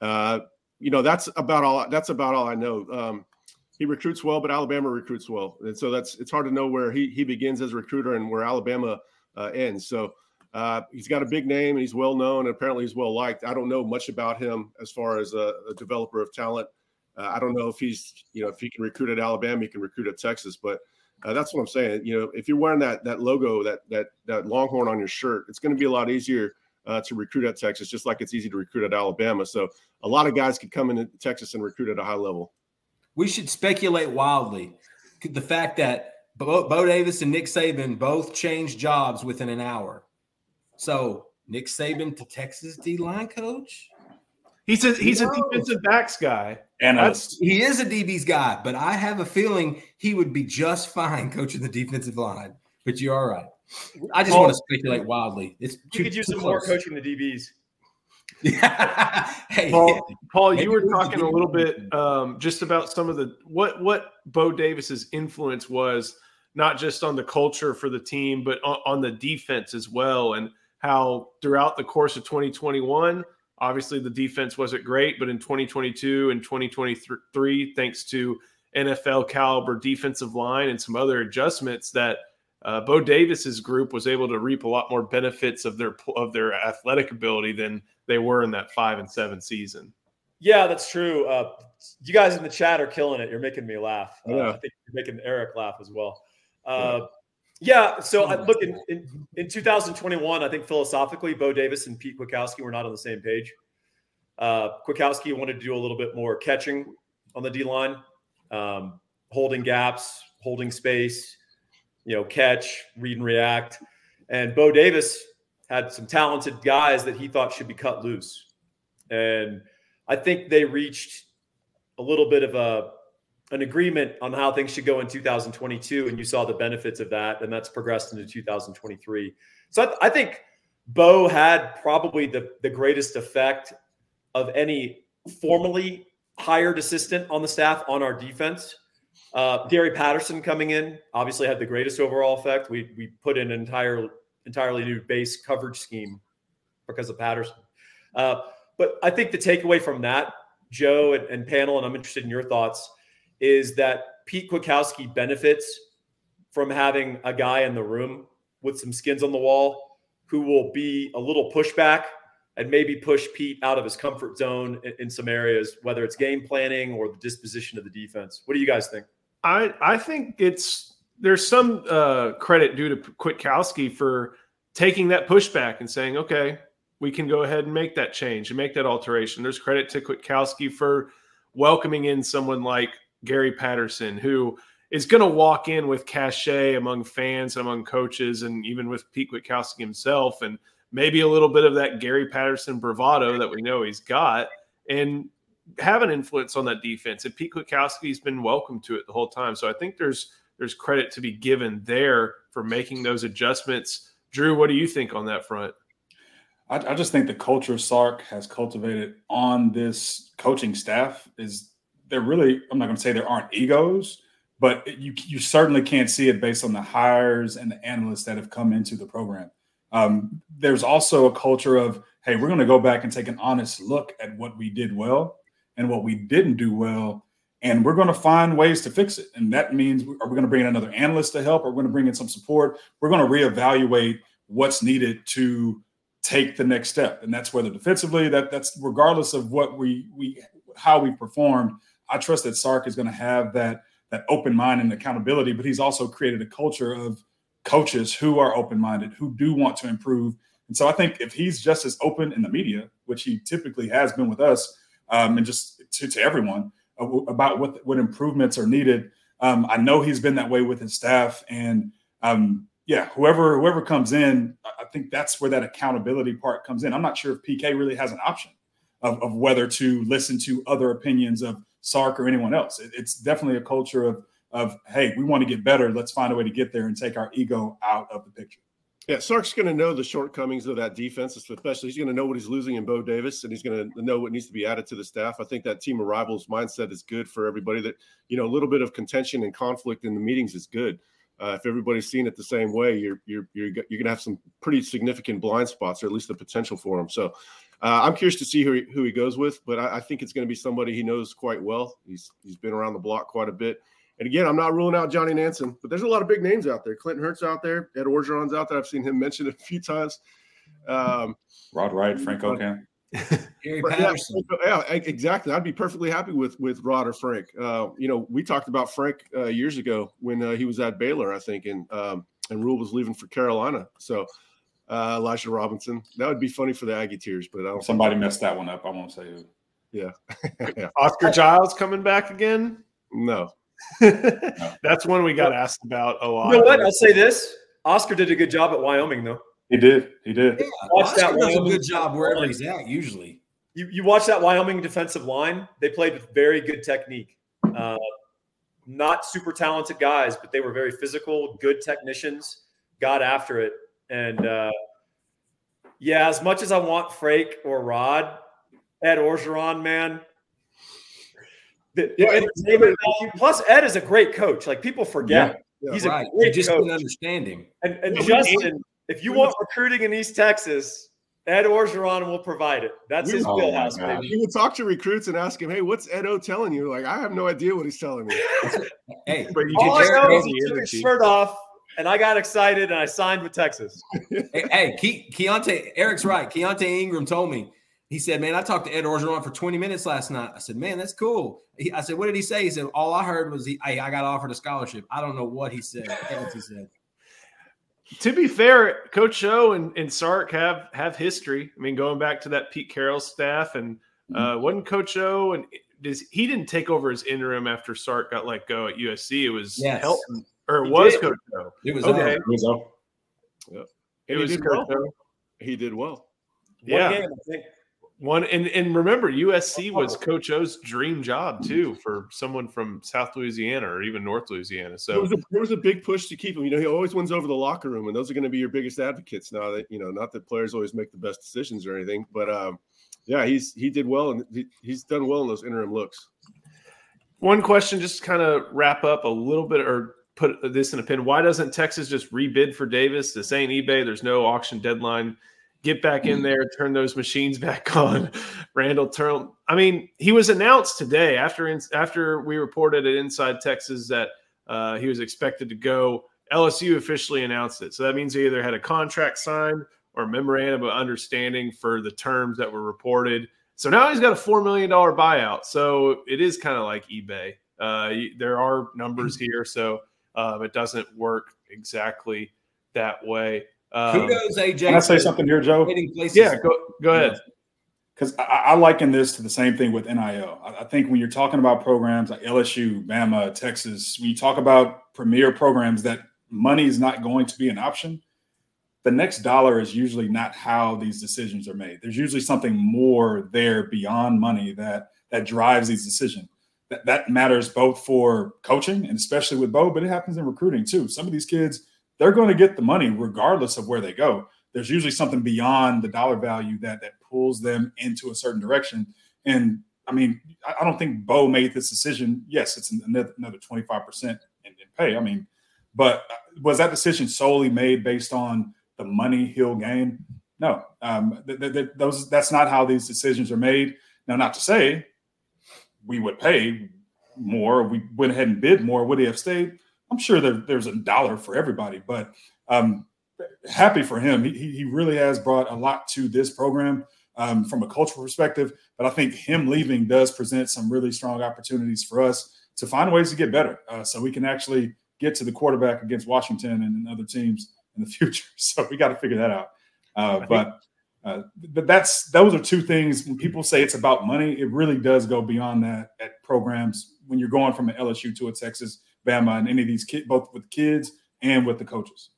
Uh, you know, that's about all. That's about all I know. Um, he recruits well, but Alabama recruits well, and so that's it's hard to know where he he begins as a recruiter and where Alabama uh, ends. So uh, he's got a big name and he's well known, and apparently he's well liked. I don't know much about him as far as a, a developer of talent. Uh, I don't know if he's you know if he can recruit at Alabama, he can recruit at Texas, but uh, that's what I'm saying. You know, if you're wearing that that logo, that that that Longhorn on your shirt, it's going to be a lot easier uh, to recruit at Texas, just like it's easy to recruit at Alabama. So a lot of guys could come into Texas and recruit at a high level we should speculate wildly. The fact that Bo, Bo Davis and Nick Saban both changed jobs within an hour. So Nick Saban to Texas D line coach. He's a he's a defensive backs guy. And he is a DB's guy, but I have a feeling he would be just fine coaching the defensive line. But you're right. I just Paul, want to speculate wildly. It's you too, could use some more coaching the DBs. hey, Paul, Paul you were talking a little bit um, just about some of the what what Bo Davis's influence was not just on the culture for the team, but on, on the defense as well, and how throughout the course of 2021, obviously the defense wasn't great, but in 2022 and 2023, thanks to NFL caliber defensive line and some other adjustments that uh, Bo Davis's group was able to reap a lot more benefits of their of their athletic ability than they were in that five and seven season. Yeah, that's true. Uh, you guys in the chat are killing it. You're making me laugh. Uh, yeah. I think you're making Eric laugh as well. Uh, yeah. So I, look in, in, in 2021, I think philosophically, Bo Davis and Pete Kwiatkowski were not on the same page. Uh, Kwiatkowski wanted to do a little bit more catching on the D line, um, holding gaps, holding space, you know, catch, read and react. And Bo Davis had some talented guys that he thought should be cut loose. And I think they reached a little bit of a an agreement on how things should go in 2022 and you saw the benefits of that and that's progressed into 2023 so i, I think bo had probably the, the greatest effect of any formally hired assistant on the staff on our defense uh, Gary Patterson coming in obviously had the greatest overall effect. We we put in an entire entirely new base coverage scheme because of Patterson. Uh, but I think the takeaway from that, Joe and, and, panel, and I'm interested in your thoughts, is that Pete Kwiatkowski benefits from having a guy in the room with some skins on the wall who will be a little pushback and maybe push Pete out of his comfort zone in, in, some areas, whether it's game planning or the disposition of the defense. What do you guys think? I I think it's there's some uh, credit due to Kwiatkowski for taking that pushback and saying, okay, we can go ahead and make that change and make that alteration. There's credit to Kwiatkowski for welcoming in someone like Gary Patterson, who is going to walk in with cachet among fans, among coaches, and even with Pete Kwiatkowski himself, and maybe a little bit of that Gary Patterson bravado that we know he's got, and have an influence on that defense. And Pete Kwiatkowski's been welcome to it the whole time. So I think there's there's credit to be given there for making those adjustments. Drew, what do you think on that front? I, I just think the culture Sark has cultivated on this coaching staff is they're really. I'm not going to say there aren't egos, but you you certainly can't see it based on the hires and the analysts that have come into the program. Um, there's also a culture of hey, we're going to go back and take an honest look at what we did well and what we didn't do well, and we're going to find ways to fix it. And that means are we going to bring in another analyst to help? Or we're going to bring in some support. We're going to reevaluate what's needed to take the next step, and that's whether defensively that that's regardless of what we we how we performed. I trust that Sark is going to have that that open mind and accountability, but he's also created a culture of coaches who are open minded, who do want to improve. And so I think if he's just as open in the media, which he typically has been with us, um, and just to, to everyone about what what improvements are needed. Um, I know he's been that way with his staff, and um, yeah, whoever whoever comes in, I think that's where that accountability part comes in. I'm not sure if PK really has an option of, of whether to listen to other opinions of Sark or anyone else. It, it's definitely a culture of of hey, we want to get better. Let's find a way to get there and take our ego out of the picture. Yeah, Sark's going to know the shortcomings of that defense, especially he's going to know what he's losing in Bo Davis, and he's going to know what needs to be added to the staff. I think that team arrivals mindset is good for everybody. That you know, a little bit of contention and conflict in the meetings is good. Uh, if everybody's seeing it the same way, you're you're you're you're going to have some pretty significant blind spots, or at least the potential for them. So, uh, I'm curious to see who he, who he goes with, but I, I think it's going to be somebody he knows quite well. He's he's been around the block quite a bit. And again, I'm not ruling out Johnny Nansen, but there's a lot of big names out there. Clinton Hurtt's out there, Ed Orgeron's out there. I've seen him mentioned a few times. Um, Rod Wright, Frank Okam. Gary Patterson. Yeah, yeah, exactly. I'd be perfectly happy with with Rod or Frank. Uh, you know, we talked about Frank uh, years ago when uh, he was at Baylor, I think, and um, and Rhule was leaving for Carolina. So uh, Elijah Robinson, that would be funny for the Aggie tears, but I don't. Somebody messed that one up. I won't say who. Yeah. yeah. Oscar Giles coming back again? No. That's one we got asked about a lot. You know what? I'll say this: Oscar did a good job at Wyoming, though. He did. He did. Yeah, watch Oscar that does Wyoming a good job wherever he's at. Usually, you you watch that Wyoming defensive line. They played with very good technique. Uh, not super talented guys, but they were very physical, good technicians. Got after it, and uh, yeah, as much as I want Frank or Rod, Ed Orgeron, man, yeah, plus Ed is a great coach. Like people forget, yeah, he's right. a great you just coach. understand him. And, and Justin, if you want recruiting in East Texas, Ed Orgeron will provide it. That's his oh wheelhouse. You would talk to recruits and ask him, "Hey, what's Ed O telling you?" Like, I have no idea what he's telling me. hey, but you all I know is he took his shirt off, and I got excited, and I signed with Texas. hey, hey Ke- Keaontay, Eric's right. Keaontay Ingram told me he said, "Man, I talked to Ed Orgeron for 20 minutes last night." I said, "Man, that's cool." He, I said, "What did he say?" He said, "All I heard was he, hey, I got offered a scholarship." I don't know what he said. What he said. To be fair, Coach O and, and Sark have have history. I mean, going back to that Pete Carroll staff, and mm-hmm. uh, wasn't Coach O and does he didn't take over as interim after Sark got let go at USC. It was yes. Helton, or it he was did. Coach O. It was okay. It was O. Yep. It was Coach well. O. He did well. Yeah. Game, I think one and, and remember USC was Coach O's dream job too for someone from South Louisiana or even North Louisiana. So there was, a, there was a big push to keep him. You know, he always wins over the locker room, and those are going to be your biggest advocates. Now that you know, not that players always make the best decisions or anything, but um, yeah, he's he did well and he, he's done well in those interim looks. One question, just kind of wrap up a little bit or put this in a pin. Why doesn't Texas just rebid for Davis? This ain't eBay. There's no auction deadline get back in there, turn those machines back on. Randall Turl. I mean, he was announced today after in, after we reported at Inside Texas that uh, he was expected to go. LSU officially announced it, so that means he either had a contract signed or a memorandum of understanding for the terms that were reported. So now he's got a four million dollar buyout. So it is kind of like eBay. Uh, there are numbers here, so um, it doesn't work exactly that way. Um, Kudos, AJ. Can I say something here, Joe? Yeah, go, go ahead. Because I, I, liken this to the same thing with NIL. I, I think when you're talking about programs like LSU, Bama, Texas, when you talk about premier programs that money is not going to be an option, the next dollar is usually not how these decisions are made. There's usually something more there beyond money that that drives these decisions. That, that matters both for coaching and especially with Bo, but it happens in recruiting too. Some of these kids – they're going to get the money regardless of where they go. There's usually something beyond the dollar value that that pulls them into a certain direction. And I mean, I don't think Bo made this decision. Yes, it's another 25% in, in pay. I mean, but was that decision solely made based on the money he'll gain? No, um, th- th- th- those that's not how these decisions are made. Now, not to say we would pay more, we went ahead and bid more. Would he have stayed? I'm sure there, there's a dollar for everybody, but um, happy for him. He, he really has brought a lot to this program um, from a cultural perspective. But I think him leaving does present some really strong opportunities for us to find ways to get better, uh, so we can actually get to the quarterback against Washington and, other teams in the future. So we got to figure that out. Uh, but uh, but that's those are two things. When people say it's about money, it really does go beyond that at programs. When you're going from an LSU to a Texas, Bama and any of these kids, both with kids and with the coaches.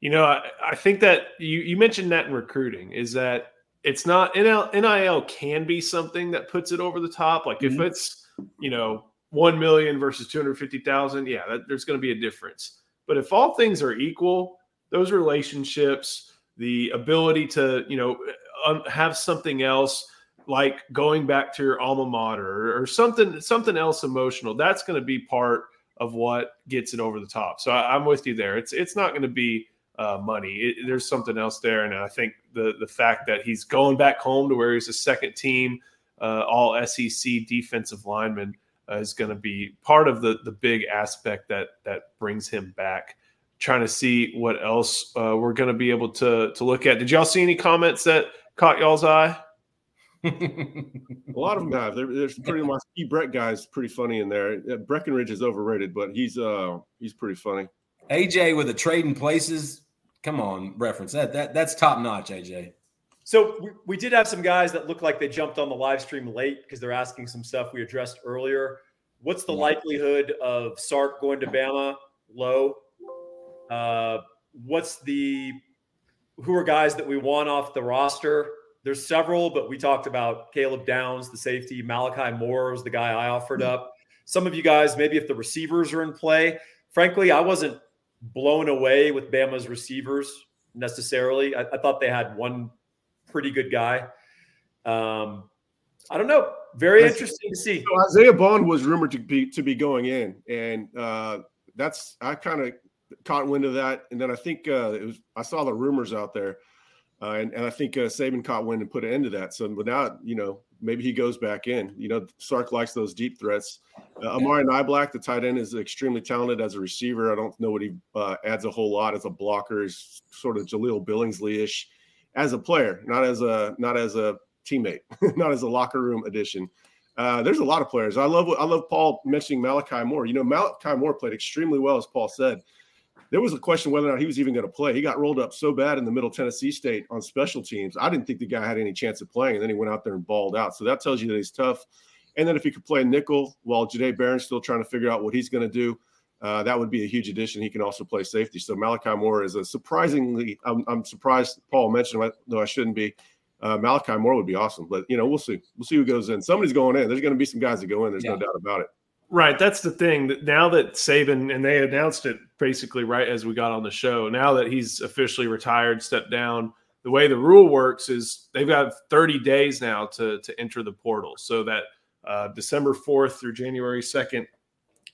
You know, I, I think that you, you mentioned that in recruiting is that it's not NIL, NIL can be something that puts it over the top. Like mm-hmm. if it's, you know, 1 million versus 250,000, yeah, that, there's going to be a difference. But if all things are equal, those relationships, the ability to, you know, um, have something else like going back to your alma mater or, or something something else emotional, that's going to be part of what gets it over the top. So I, am with you there. It's it's not going to be uh, money. It, there's something else there, and I think the the fact that he's going back home to where he's a second team uh, All SEC defensive lineman uh, is going to be part of the the big aspect that that brings him back. Trying to see what else uh, we're going to be able to to look at. Did y'all see any comments that caught y'all's eye? a lot of them have. There, there's pretty much key Brett guys pretty funny in there. Breckenridge is overrated, but he's uh he's pretty funny. AJ with a trading places. Come on, reference that that that's top notch, AJ. So we, we did have some guys that look like they jumped on the live stream late because they're asking some stuff we addressed earlier. What's the likelihood of Sark going to Bama? Low. Uh, what's the who are guys that we want off the roster? There's several, but we talked about Caleb Downs, the safety. Malachi Moore was the guy I offered mm-hmm. up. Some of you guys, maybe if the receivers are in play, frankly, I wasn't blown away with Bama's receivers necessarily. I, I thought they had one pretty good guy. Um, I don't know. Very interesting to see. So Isaiah Bond was rumored to be to be going in, and uh, that's I kind of caught wind of that, and then I think uh, it was I saw the rumors out there uh, and, and I think uh, Saban caught wind and put an end to that. So, now, you know, maybe he goes back in. You know, Sark likes those deep threats. Uh, Amari Niblack, the tight end, is extremely talented as a receiver. I don't know what he uh, adds a whole lot as a blocker. He's sort of Jahleel Billingsley ish as a player, not as a not as a teammate, not as a locker room addition. Uh, there's a lot of players. I love I love Paul mentioning Malachi Moore. You know, Malachi Moore played extremely well, as Paul said there was a question whether or not he was even going to play. He got rolled up so bad in the Middle Tennessee State on special teams. I didn't think the guy had any chance of playing, and then he went out there and balled out. So that tells you that he's tough. And then if he could play nickel while Jahdae Barron's still trying to figure out what he's going to do, uh, that would be a huge addition. He can also play safety. So Malachi Moore is a surprisingly. I'm, I'm surprised Paul mentioned, him, though I shouldn't be. Uh, Malachi Moore would be awesome, but you know we'll see. We'll see who goes in. Somebody's going in. There's going to be some guys that go in. There's yeah. no doubt about it. Right. That's the thing. That now that Saban and they announced it basically right as we got on the show. Now that he's officially retired, stepped down, the way the rule works is they've got 30 days now to to enter the portal. So that uh, December 4th through January 2nd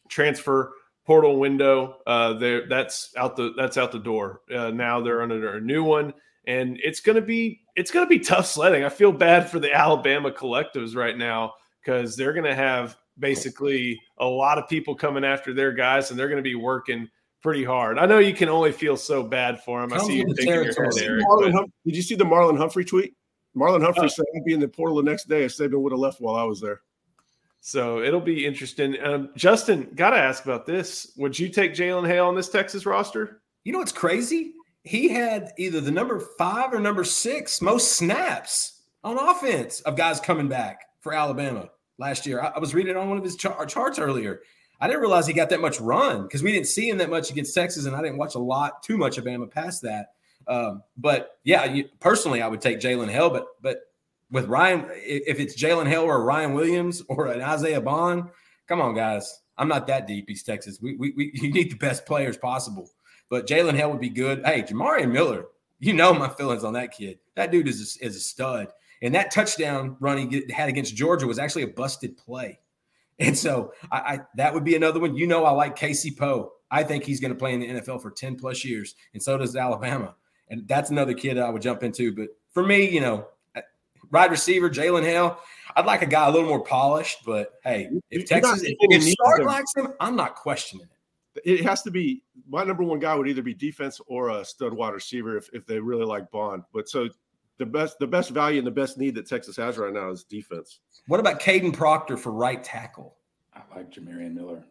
transfer portal window, uh, there that's out the that's out the door. Uh, now they're under a new one, and it's to be it's to be tough sledding. I feel bad for the Alabama collectives right now because they're to have basically a lot of people coming after their guys, and they're going to be working pretty hard. I know you can only feel so bad for them. I see you taking your head, Eric. Hum- Did you see the Marlon Humphrey tweet? Marlon Humphrey uh, said I'd be in the portal the next day if Saban would have left while I was there. So it'll be interesting. Um, Justin, got to ask about this. Would you take Jalen Hale on this Texas roster? You know what's crazy? He had either the number five or number six most snaps on offense of guys coming back for Alabama last year. I, I was reading on one of his char- charts earlier. I didn't realize he got that much run because we didn't see him that much against Texas, and I didn't watch a lot too much of Bama past that. Um, but yeah, you, personally, I would take Jalen Hill, But but with Ryan, if it's Jalen Hill or Ryan Williams or an Isaiah Bond, come on, guys. I'm not that deep, East Texas. We, we, we you need the best players possible. But Jalen Hill would be good. Hey, Jamari Miller, you know my feelings on that kid. That dude is a, is a stud. And that touchdown run he had against Georgia was actually a busted play. And so I, I, that would be another one. You know, I like Casey Poe. I think he's going to play in the NFL for 10 plus years, and so does Alabama. And that's another kid I would jump into. But for me, you know, uh, wide receiver, Jalen Hale, I'd like a guy a little more polished. But hey, if Texas, if, if Sark likes him, I'm not questioning it. It has to be my number one guy would either be defense or a stud wide receiver if, if they really like Bond. But so the best the best value and the best need that Texas has right now is defense. What about Kadyn Proctor for right tackle? I like Jamarion Miller.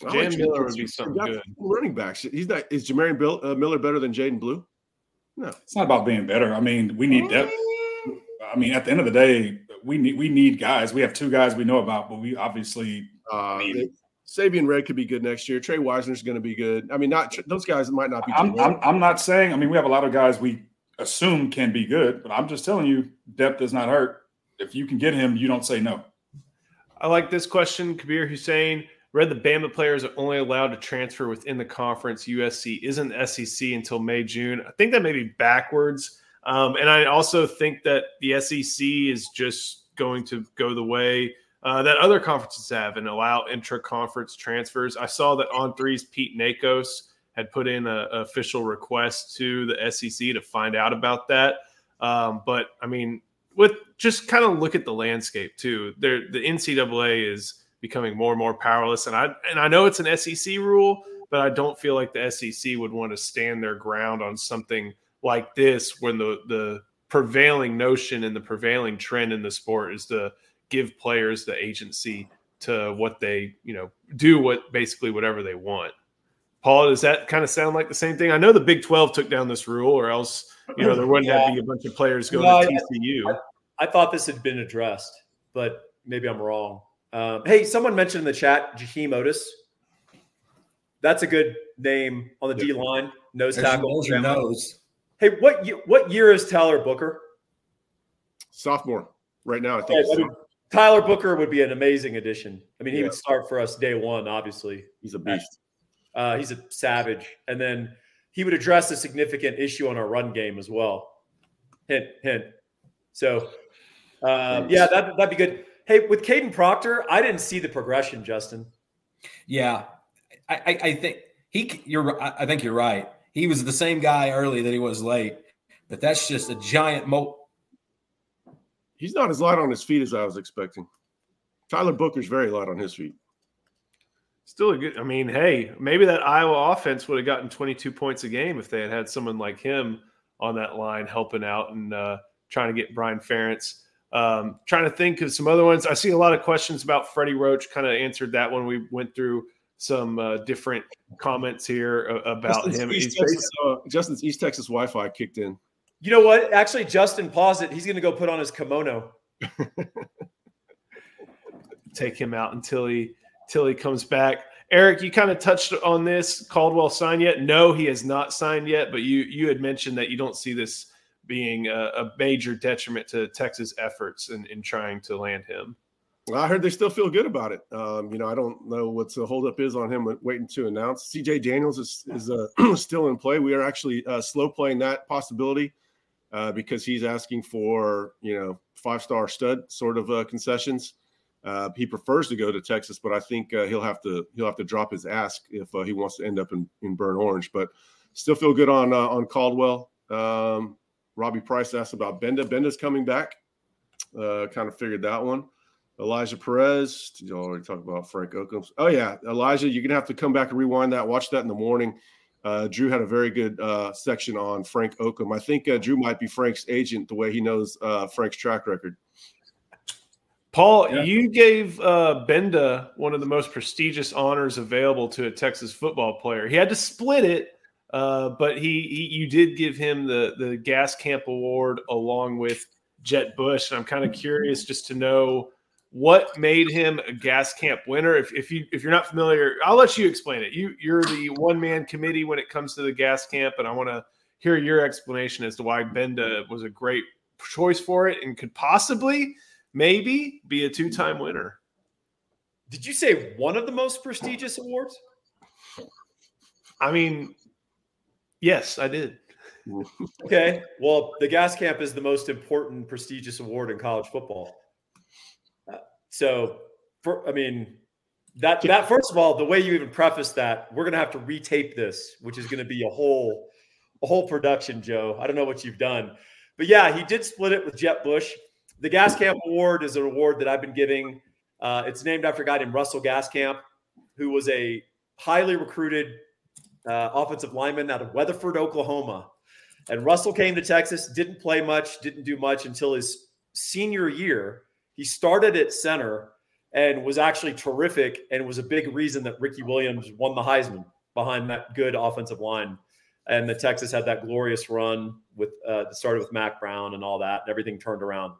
Jam like Miller would be something good. Running backs. He's not. Is Jamarion Bill, uh, Miller better than Jaydon Blue? No, it's not about being better. I mean, we need depth. I mean, at the end of the day, we need we need guys. We have two guys we know about, but we obviously uh, need. Savion Red could be good next year. Tre Wisner's going to be good. I mean, not those guys might not be. I'm, I'm, I'm, not saying. I mean, we have a lot of guys we assume can be good, but I'm just telling you, depth does not hurt. If you can get him, you don't say no. I like this question, Kabir Hussein. Read the Bama players are only allowed to transfer within the conference. USC isn't SEC until May, June. I think that may be backwards. Um, and I also think that the SEC is just going to go the way uh, that other conferences have and allow intra conference transfers. I saw that On3's, Pete Nakos had put in an official request to the SEC to find out about that. Um, but I mean, with just kind of look at the landscape too. There, the NCAA is becoming more and more powerless, and I and I know it's an SEC rule, but I don't feel like the SEC would want to stand their ground on something like this when the the prevailing notion and the prevailing trend in the sport is to give players the agency to what they you know do what basically whatever they want. Paul, does that kind of sound like the same thing? I know the Big 12 took down this rule, or else, you know, there wouldn't yeah. have to be a bunch of players going no, to TCU. I, I, thought this had been addressed, but maybe I'm wrong. Um, hey, someone mentioned in the chat Jaheim Oatis. That's a good name on the D line, nose tackle. Nose. Hey, what what year is Tyler Booker? Sophomore, right now. I think. Yeah, Tyler Booker would be an amazing addition. I mean, he yeah. would start for us day one. Obviously, he's a beast. Uh, he's a savage. And then he would address a significant issue on our run game as well. Hint, hint. So, uh, yeah, that, that'd be good. Hey, with Kadyn Proctor, I didn't see the progression, Justin. Yeah, I, I, I think he. You're. I think you're right. He was the same guy early that he was late, but that's just a giant moat. He's not as light on his feet as I was expecting. Tyler Booker's very light on his feet. Still a good. I mean, hey, maybe that Iowa offense would have gotten 22 points a game if they had had someone like him on that line helping out and uh, trying to get Brian Ferentz. Um, trying to think of some other ones. I see a lot of questions about Freddie Roach. Kind of answered that when we went through some uh, different comments here about Justin's him. East Texas, uh, Justin's East Texas Wi-Fi kicked in. You know what? Actually, Justin, pause it. He's going to go put on his kimono. Take him out until he till he comes back. Eric, you kind of touched on this. Caldwell signed yet? No, he has not signed yet. But you you had mentioned that you don't see this being a, a major detriment to Texas efforts in, in trying to land him. Well, I heard they still feel good about it. Um, you know, I don't know what the holdup is on him waiting to announce. CJ Daniels is, is uh, still in play. We are actually uh, slow playing that possibility uh, because he's asking for, you know, five star stud sort of uh, concessions. Uh, he prefers to go to Texas, but I think uh, he'll have to he'll have to drop his ask if uh, he wants to end up in, in burn orange. But still feel good on uh, on Caldwell. Um, Robbie Price asked about Gbenda. Gbenda's coming back. Uh, kind of figured that one. Elijah Perez. Did you already talk about Frank Okam's? Oh yeah, Elijah. You're gonna have to come back and rewind that. Watch that in the morning. Uh, Drew had a very good section on Frank Okam. I think Drew might be Frank's agent the way he knows Frank's track record. Paul, yeah. you gave uh, Gbenda one of the most prestigious honors available to a Texas football player. He had to split it, uh, but he, he, you did give him the the Gas Camp Award along with Jet Bush. And I'm kind of curious just to know what made him a gas camp winner if, if you if you're not familiar i'll let you explain it you you're the one man committee when it comes to the gas camp and i want to hear your explanation as to why gbenda was a great choice for it and could possibly maybe be a two-time winner. Did you say one of the most prestigious awards? I mean yes i did. Okay well the gas camp is the most important prestigious award in college football. Uh, so, for, I mean, that that first of all, the way you even preface that, we're gonna have to retape this, which is gonna be a whole a whole production, Joe. I don't know what you've done, but yeah, he did split it with Jet Bush. The Gascamp Award is an award that I've been giving. Uh, it's named after a guy named Russell Gascamp, who was a highly recruited uh, offensive lineman out of Weatherford, Oklahoma. And Russell came to Texas, didn't play much, didn't do much until his senior year he started at center and was actually terrific and was a big reason that Ricky Williams won the Heisman behind that good offensive line. And the Texas had that glorious run with uh, started with Mack Brown and all that, and everything turned around.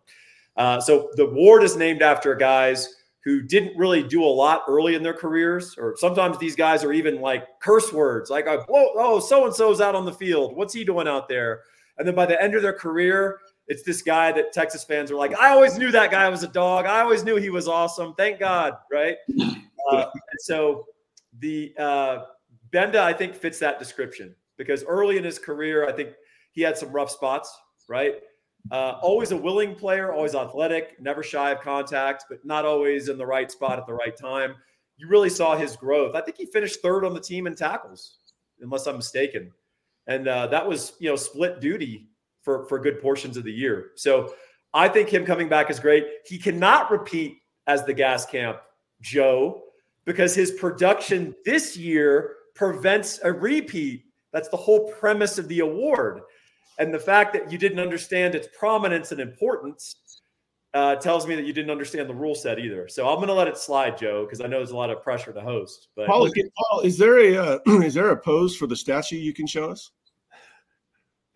Uh, so the award is named after guys who didn't really do a lot early in their careers, or sometimes these guys are even like curse words, like "oh, so and so's out on the field. What's he doing out there?" And then by the end of their career, it's this guy that Texas fans are like, I always knew that guy was a dog. I always knew he was awesome. Thank God, right? Uh, so the uh, Gbenda, I think, fits that description because early in his career, I think he had some rough spots, right? Uh, always a willing player, always athletic, never shy of contact, but not always in the right spot at the right time. You really saw his growth. I think he finished third on the team in tackles, unless I'm mistaken. And uh, that was, you know, split duty for, for good portions of the year. So I think him coming back is great. He cannot repeat as the gas camp Joe because his production this year prevents a repeat. That's the whole premise of the award. And the fact that you didn't understand its prominence and importance uh, tells me that you didn't understand the rule set either. So I'm going to let it slide, Joe, because I know there's a lot of pressure to host. But Paul, Paul is there a uh, is there a pose for the statue you can show us?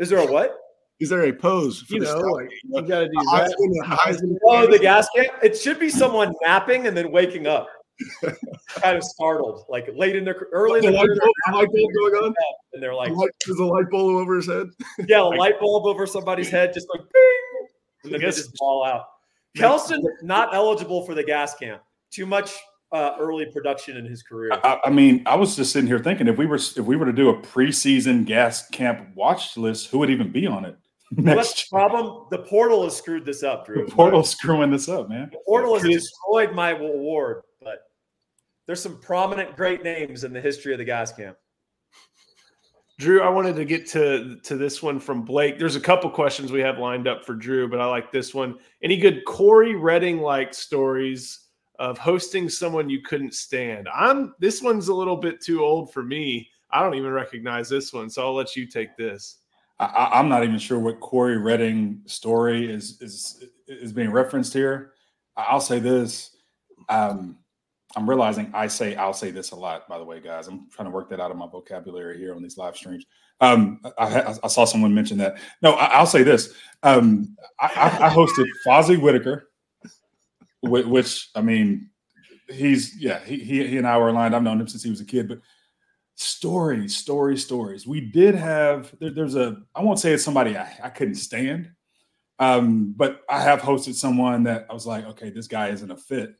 Is there a what? Is there a pose? you know, like, you got to do that. Oh, the gas can. It should be someone napping and then waking up, kind of startled, like late in their early. The in light, bulb, light bulb going on, and they're like, "There's a light bulb over his head." yeah, a light bulb over somebody's head, just like, Bing! and then they just fall out. Kelston not eligible for the gas camp. Too much uh, early production in his career. I, I, mean, I was just sitting here thinking if we were if we were to do a preseason gas camp watch list, who would even be on it? Well, the problem. The portal has screwed this up, Drew. The portal's screwing this up, man. The portal has destroyed my award, but there's some prominent great names in the history of the gas camp. Drew, I wanted to get to to this one from Blake. There's a couple questions we have lined up for Drew, but I like this one. Any good Cory Redding like stories of hosting someone you couldn't stand? I'm this one's a little bit too old for me. I don't even recognize this one, so I'll let you take this. I, am not even sure what Cory Redding story is is is being referenced here. I'll say this. Um, I'm realizing I say I'll say this a lot. By the way, guys, I'm trying to work that out of my vocabulary here on these live streams. Um, I, I, saw someone mention that. No, I, will say this. Um, I, I, hosted Fozzie Whitaker, which I mean, he's yeah, he, he, he and I were aligned. I've known him since he was a kid, but stories, stories, stories. We did have there, there's a I won't say it's somebody I, I couldn't stand, um, but I have hosted someone that I was like, okay, this guy isn't a fit.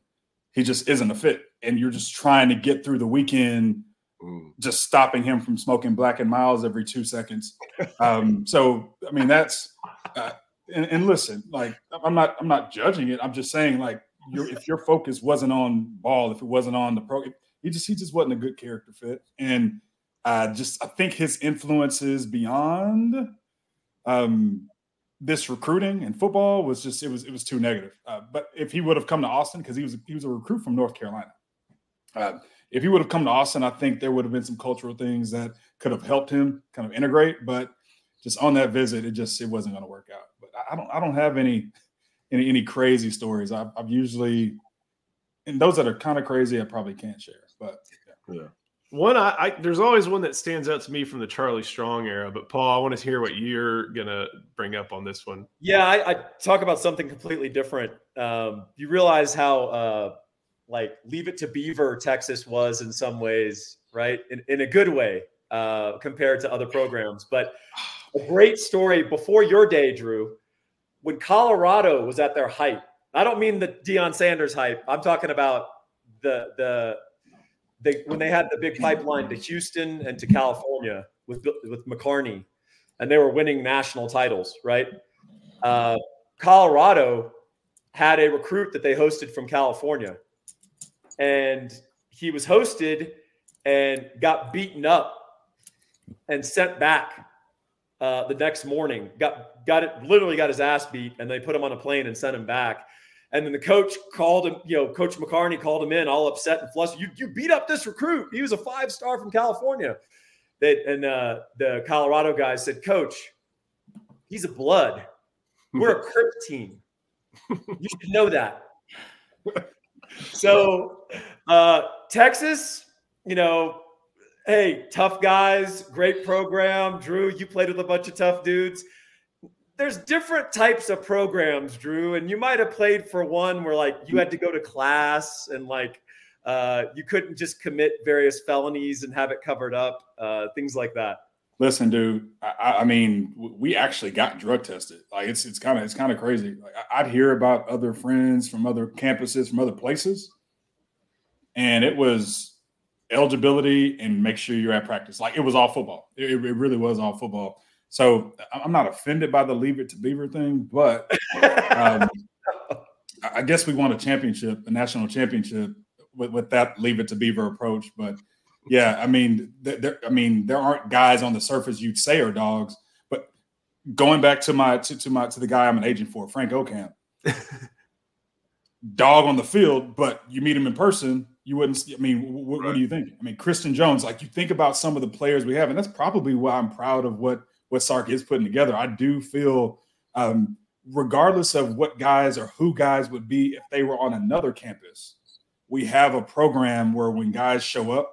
He just isn't a fit, and you're just trying to get through the weekend, mm. just stopping him from smoking Black and Milds every two seconds. Um, so I mean that's. Uh, and, and listen, like I'm not I'm not judging it. I'm just saying like your, if your focus wasn't on ball, if it wasn't on the pro, he just he just wasn't a good character fit, and uh, just I think his influences beyond um, this recruiting and football was just it was it was too negative. Uh, but if he would have come to Austin because he was he was a recruit from North Carolina, uh, if he would have come to Austin, I think there would have been some cultural things that could have helped him kind of integrate. But just on that visit, it just it wasn't going to work out. But I don't I don't have any any any crazy stories. I've, I've usually and those that are kind of crazy, I probably can't share. But yeah. yeah. One, I, I, there's always one that stands out to me from the Charlie Strong era. But Paul, I want to hear what you're gonna bring up on this one. Yeah, I, I talk about something completely different. Um, you realize how uh, like Leave It to Beaver Texas was in some ways, right? In, in a good way uh, compared to other programs. But a great story before your day, Drew, when Colorado was at their height. I don't mean the Deion Sanders hype. I'm talking about the the they when they had the big pipeline to Houston and to California with with McCartney, and they were winning national titles. Right, uh, Colorado had a recruit that they hosted from California, and he was hosted and got beaten up and sent back uh, the next morning. Got got it literally got his ass beat, and they put him on a plane and sent him back. And then the coach called him, you know, Coach McCartney called him in all upset and flustered. You, you beat up this recruit. He was a five star from California. That and uh, the Colorado guys said, Coach, he's a blood. We're a Crip team. You should know that. So uh, Texas, you know, hey, tough guys, great program. Drew, you played with a bunch of tough dudes there's different types of programs, Drew, and you might have played for one where like you had to go to class and like uh, you couldn't just commit various felonies and have it covered up, uh, things like that. Listen, dude. I, I, mean, we actually got drug tested. Like it's it's kind of it's kind of crazy. Like I'd hear about other friends from other campuses from other places, and it was eligibility and make sure you're at practice. Like it was all football. It, it really was all football. So I'm not offended by the leave it to Beaver thing, but um, I guess we won a championship, a national championship, with, with that leave it to Beaver approach. But yeah, I mean, there, I mean, there aren't guys on the surface you'd say are dogs. But going back to my to, to my to the guy I'm an agent for, Frank Okam, dog on the field, but you meet him in person, you wouldn't. I mean, what, right. what do you think? I mean, Kristen Jones, like you think about some of the players we have, and that's probably why I'm proud of what what Sark is putting together. I do feel, um, regardless of what guys or who guys would be if they were on another campus, we have a program where when guys show up,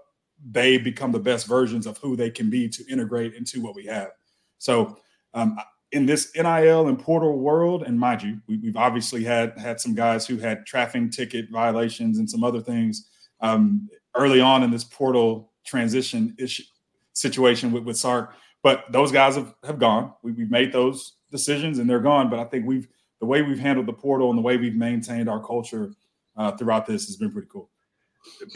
they become the best versions of who they can be to integrate into what we have. So, um, in this NIL and portal world, and mind you, we, have obviously had had some guys who had traffic ticket violations and some other things um, early on in this portal transition issue situation with, with Sark. But those guys have, have gone. We, have made those decisions and they're gone. But I think we've the way we've handled the portal and the way we've maintained our culture uh, throughout this has been pretty cool.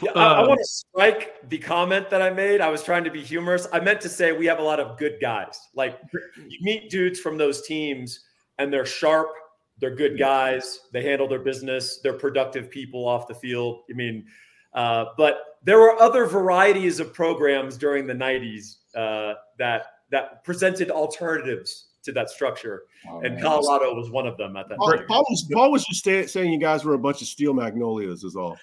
Yeah, I, I want to strike the comment that I made. I was trying to be humorous. I meant to say we have a lot of good guys. Like you meet dudes from those teams and they're sharp, they're good guys, they handle their business, they're productive people off the field. I mean, uh, but there were other varieties of programs during the 90s uh, that that presented alternatives to that structure. Oh, and man. Colorado was one of them at that Paul, time. Paul was, Paul was just saying you guys were a bunch of steel magnolias, is all.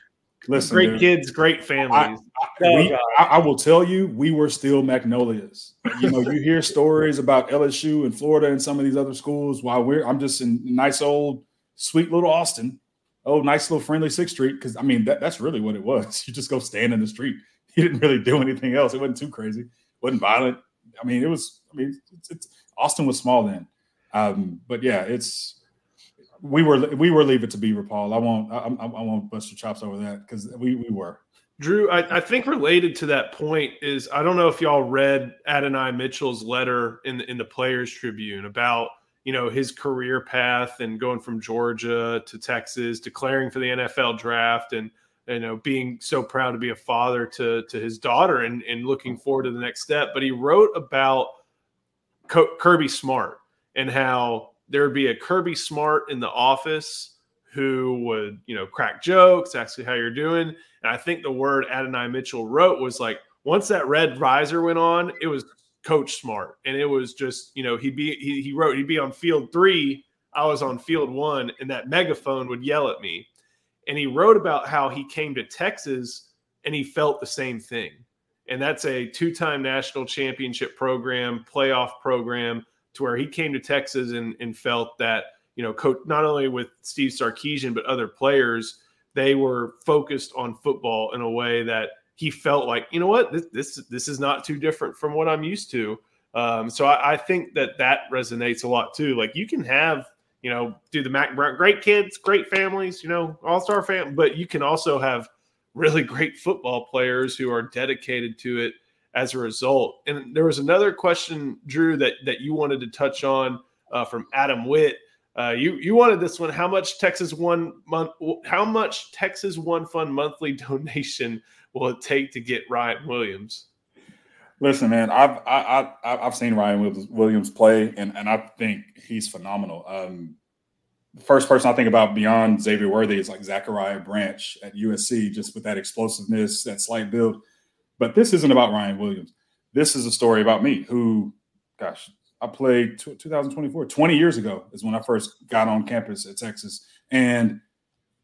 Listen, great dude, kids, great families. I, I, we, I, I, will tell you, we were still magnolias. You know, you hear stories about LSU and Florida and some of these other schools. While we're, I'm just in nice old, sweet little Austin. Oh, nice little friendly Sixth Street. Because I mean, that, that's really what it was. You just go stand in the street. You didn't really do anything else. It wasn't too crazy. It wasn't violent. I mean, it was. I mean, it's, it's Austin was small then, um, but yeah, it's we were we were leave it to Beaver Paul. I won't I, I, I won't bust your chops over that because we we were. Drew, I, I, think related to that point is I don't know if y'all read Adonai Mitchell's letter in the, in the Players Tribune about you know his career path and going from Georgia to Texas, declaring for the NFL draft, and you know being so proud to be a father to to his daughter and and looking forward to the next step. But he wrote about kirby smart and how there would be a kirby smart in the office who would you know crack jokes ask you how you're doing. And i think the word adonai mitchell wrote was like once that red visor went on it was coach smart. And it was just, you know, he'd be he, he wrote he'd be on field three, I was on field one, and that megaphone would yell at me. And he wrote about how he came to Texas and he felt the same thing. And that's a two-time national championship program, playoff program, to where he came to Texas and, and felt that, you know, coach not only with Steve Sarkisian, but other players, they were focused on football in a way that he felt like, you know what, this this, this is not too different from what I'm used to. Um, so I, I, think that that resonates a lot too. Like you can have, you know, do the Mack Brown, great kids, great families, you know, all star fam, but you can also have really great football players who are dedicated to it as a result. And there was another question, Drew, that that you wanted to touch on uh, from Adam Witt. Uh, you you wanted this one. How much Texas one month? How much Texas One Fund monthly donation will it take to get Ryan Williams? Listen, man, I've I, I, I've seen Ryan Williams play, and and I think he's phenomenal. Um, the first person I think about beyond Xavier Worthy is like Zachariah Branch at USC, just with that explosiveness, that slight build. But this isn't about Ryan Williams. This is a story about me, who, gosh, I played t- 2024, 20 years ago is when I first got on campus at Texas, and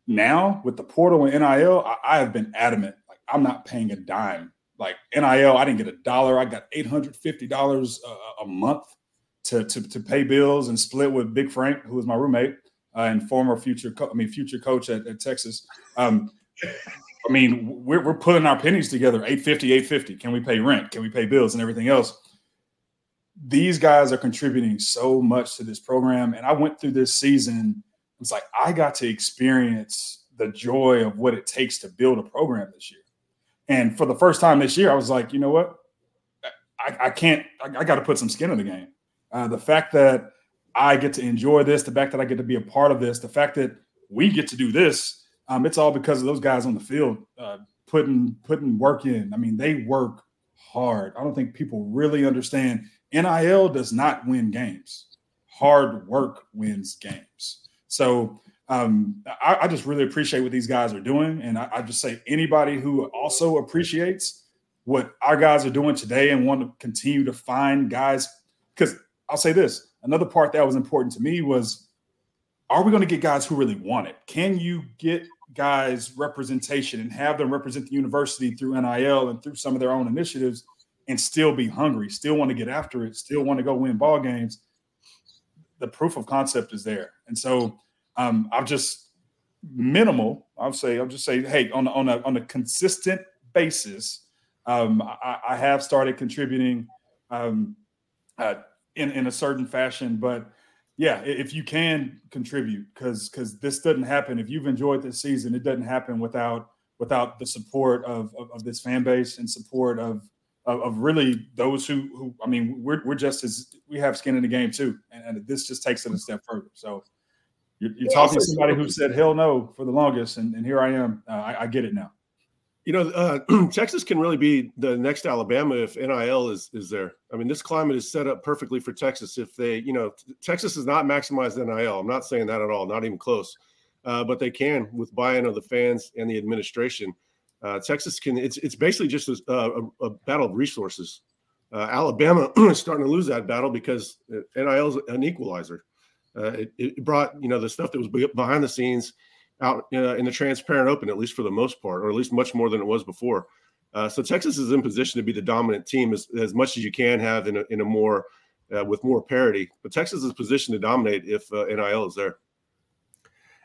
now with the portal and NIL, I, I have been adamant I'm not paying a dime. Like NIL, I didn't get a dollar. I got eight hundred fifty dollars a month to, to to pay bills and split with Big Frank, who was my roommate uh, and former future, co- I mean future coach at, at Texas. Um, I mean, we're, we're putting our pennies together 850, 850. Can we pay rent? Can we pay bills and everything else? These guys are contributing so much to this program. And I went through this season. It's like I got to experience the joy of what it takes to build a program this year. And for the first time this year, I was like, you know what? I, I can't, I, I got to put some skin in the game. Uh, the fact that I get to enjoy this, the fact that I get to be a part of this, the fact that we get to do this, um, it's all because of those guys on the field uh, putting putting work in. I mean, they work hard. I don't think people really understand. NIL does not win games. Hard work wins games. So um, I, I, just really appreciate what these guys are doing. And I, I, just say anybody who also appreciates what our guys are doing today and want to continue to find guys, because I'll say this another part that was important to me was are we going to get guys who really want it? Can you get guys representation and have them represent the university through NIL and through some of their own initiatives and still be hungry, still want to get after it, still want to go win ball games? The proof of concept is there. And so um, I'm just minimal. I'll say I'll just say, hey, on on a on a consistent basis, um, I, I, have started contributing um, uh, in in a certain fashion. But yeah, if you can contribute, because because this doesn't happen. If you've enjoyed this season, it doesn't happen without without the support of of, of this fan base and support of, of. Really those who, who I mean, we're, we're just as we have skin in the game too, and, and this just takes it a step further. So you're, you're talking to somebody who said hell no for the longest, and, and here I am. Uh, I, I, get it now. You know, uh, Texas can really be the next Alabama if NIL is is there. I mean, this climate is set up perfectly for Texas. If they, you know, Texas has not maximized NIL. I'm not saying that at all, not even close. Uh, but they can with buy-in of the fans and the administration. Uh, Texas can. It's it's basically just a, a, a battle of resources. Uh, Alabama is starting to lose that battle because NIL is an equalizer. Uh, it, it, brought you know the stuff that was behind the scenes out uh, in the transparent open, at least for the most part, or at least much more than it was before. Uh, so Texas is in position to be the dominant team as, as much as you can have in a, in a more uh, with more parity. But Texas is positioned to dominate if uh, NIL is there.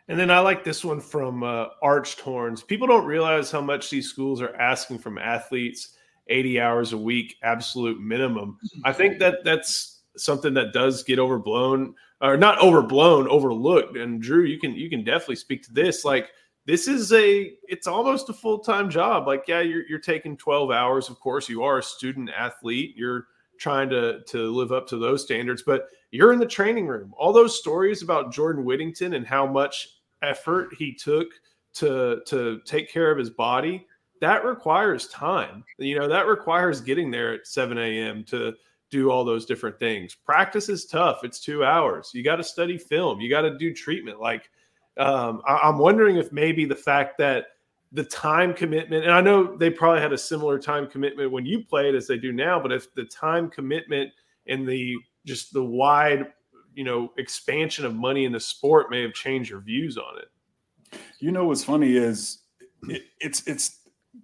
And then I like this one from uh, Arched Horns. People don't realize how much these schools are asking from athletes 80 hours a week, absolute minimum. I think that that's something that does get overblown or not overblown, overlooked. And Drew, you can you can definitely speak to this. Like this is a it's almost a full-time job. Like, yeah, you're you're taking 12 hours. Of course, you are a student athlete. You're trying to to live up to those standards, but you're in the training room. All those stories about Jordan Whittington and how much effort he took to to take care of his body, that requires time. You know, that requires getting there at 7 a.m. to do all those different things. Practice is tough. It's two hours. You got to study film. You got to do treatment. Like, um, I, am wondering if maybe the fact that the time commitment, and I know they probably had a similar time commitment when you played as they do now, but if the time commitment and the just the wide, you know, expansion of money in the sport may have changed your views on it. You know what's funny is it, it's it's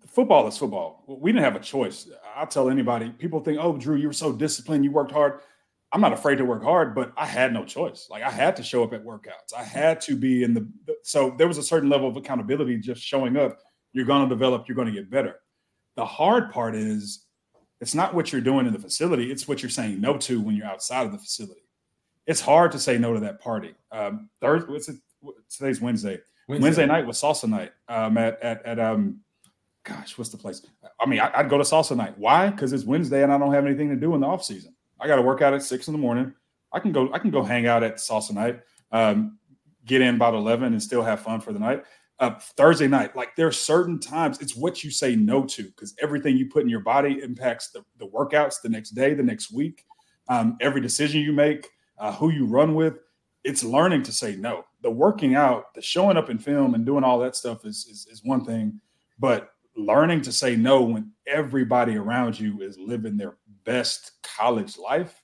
football is football. We didn't have a choice. I'll tell anybody. People think, "Oh, Drew, you were so disciplined. You worked hard." I'm not afraid to work hard, but I had no choice. Like I had to show up at workouts. I had to be in the so there was a certain level of accountability just showing up. You're going to develop, you're going to get better. The hard part is it's not what you're doing in the facility, it's what you're saying no to when you're outside of the facility. It's hard to say no to that party. Um Thursday, what's it today's Wednesday. Wednesday. Wednesday night was salsa night um at at, at um gosh, what's the place? I mean, I, would go to salsa night. Why? Because it's Wednesday and I don't have anything to do in the off season. I got to work out at six in the morning. I can go. I can go hang out at salsa night, um, get in about eleven, and still have fun for the night. Uh, Thursday night, like there are certain times it's what you say no to because everything you put in your body impacts the, the workouts the next day, the next week, um, every decision you make, uh, who you run with. It's learning to say no. The working out, the showing up in film, and doing all that stuff is, is, is one thing, but learning to say no when everybody around you is living their best college life,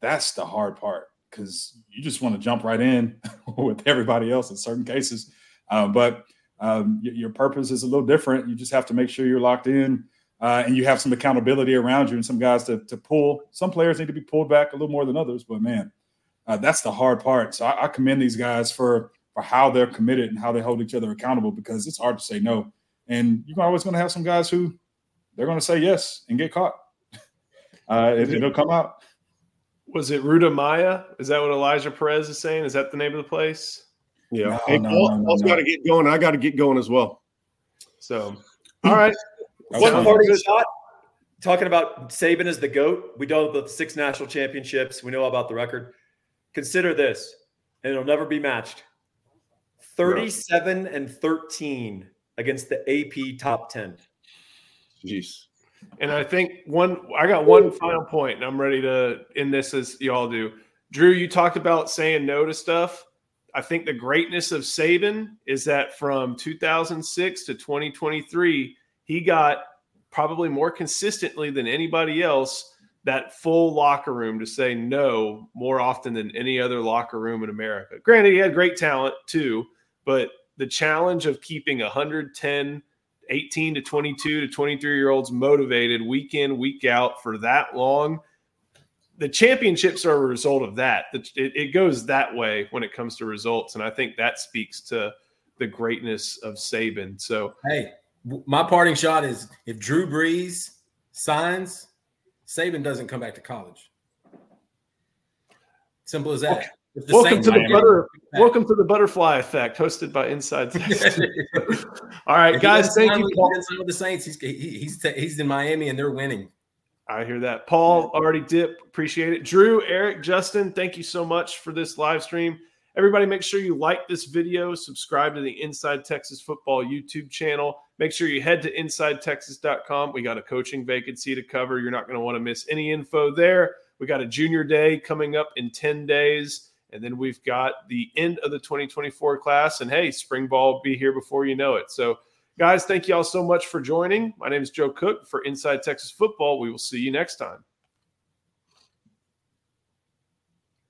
that's the hard part because you just want to jump right in with everybody else in certain cases. Uh, but um, y- your purpose is a little different. You just have to make sure you're locked in uh, and you have some accountability around you and some guys to, to pull. Some players need to be pulled back a little more than others, but man, uh, that's the hard part. So I, I commend these guys for for how they're committed and how they hold each other accountable because it's hard to say no. And you're always going to have some guys who they're going to say yes and get caught. Uh, it, will come out. Was it Ruta Maya? Is that what Elijah Perez is saying? Is that the name of the place? Yeah. No, hey, no, Paul, no, Paul's got to get going. I got to get going as well. So, all right. One parting shot. Talking about Saban as the GOAT. We know about the six national championships. We know about the record. Consider this, and it'll never be matched 37 and 13 against the AP top 10. Jeez. And I think one, I got one final point, and I'm ready to end this as y'all do. Drew, you talked about saying no to stuff. I think the greatness of Saban is that from 2006 to 2023, he got probably more consistently than anybody else that full locker room to say no more often than any other locker room in America. Granted, he had great talent too, but the challenge of keeping 110 18 to 22 to 23 year olds motivated week in, week out for that long. The championships are a result of that. It, it goes that way when it comes to results. And I think that speaks to the greatness of Saban. So, hey, my parting shot is if Drew Brees signs, Saban doesn't come back to college. Simple as that. Okay. Welcome to the butter. Welcome to the butterfly effect, hosted by Inside Texas. All right, guys. Thank you. Paul. With the Saints, he's he's he's in Miami and they're winning. I hear that. Paul already dip. Appreciate it. Drew, Eric, Justin, thank you so much for this live stream. Everybody, make sure you like this video, subscribe to the Inside Texas Football YouTube channel. Make sure you head to InsideTexas.com. We got a coaching vacancy to cover. You're not going to want to miss any info there. We got a junior day coming up in 10 days. And then we've got the end of the 2024 class. And hey, spring ball will be here before you know it. So, guys, thank you all so much for joining. My name is Joe Cook for Inside Texas Football. We will see you next time.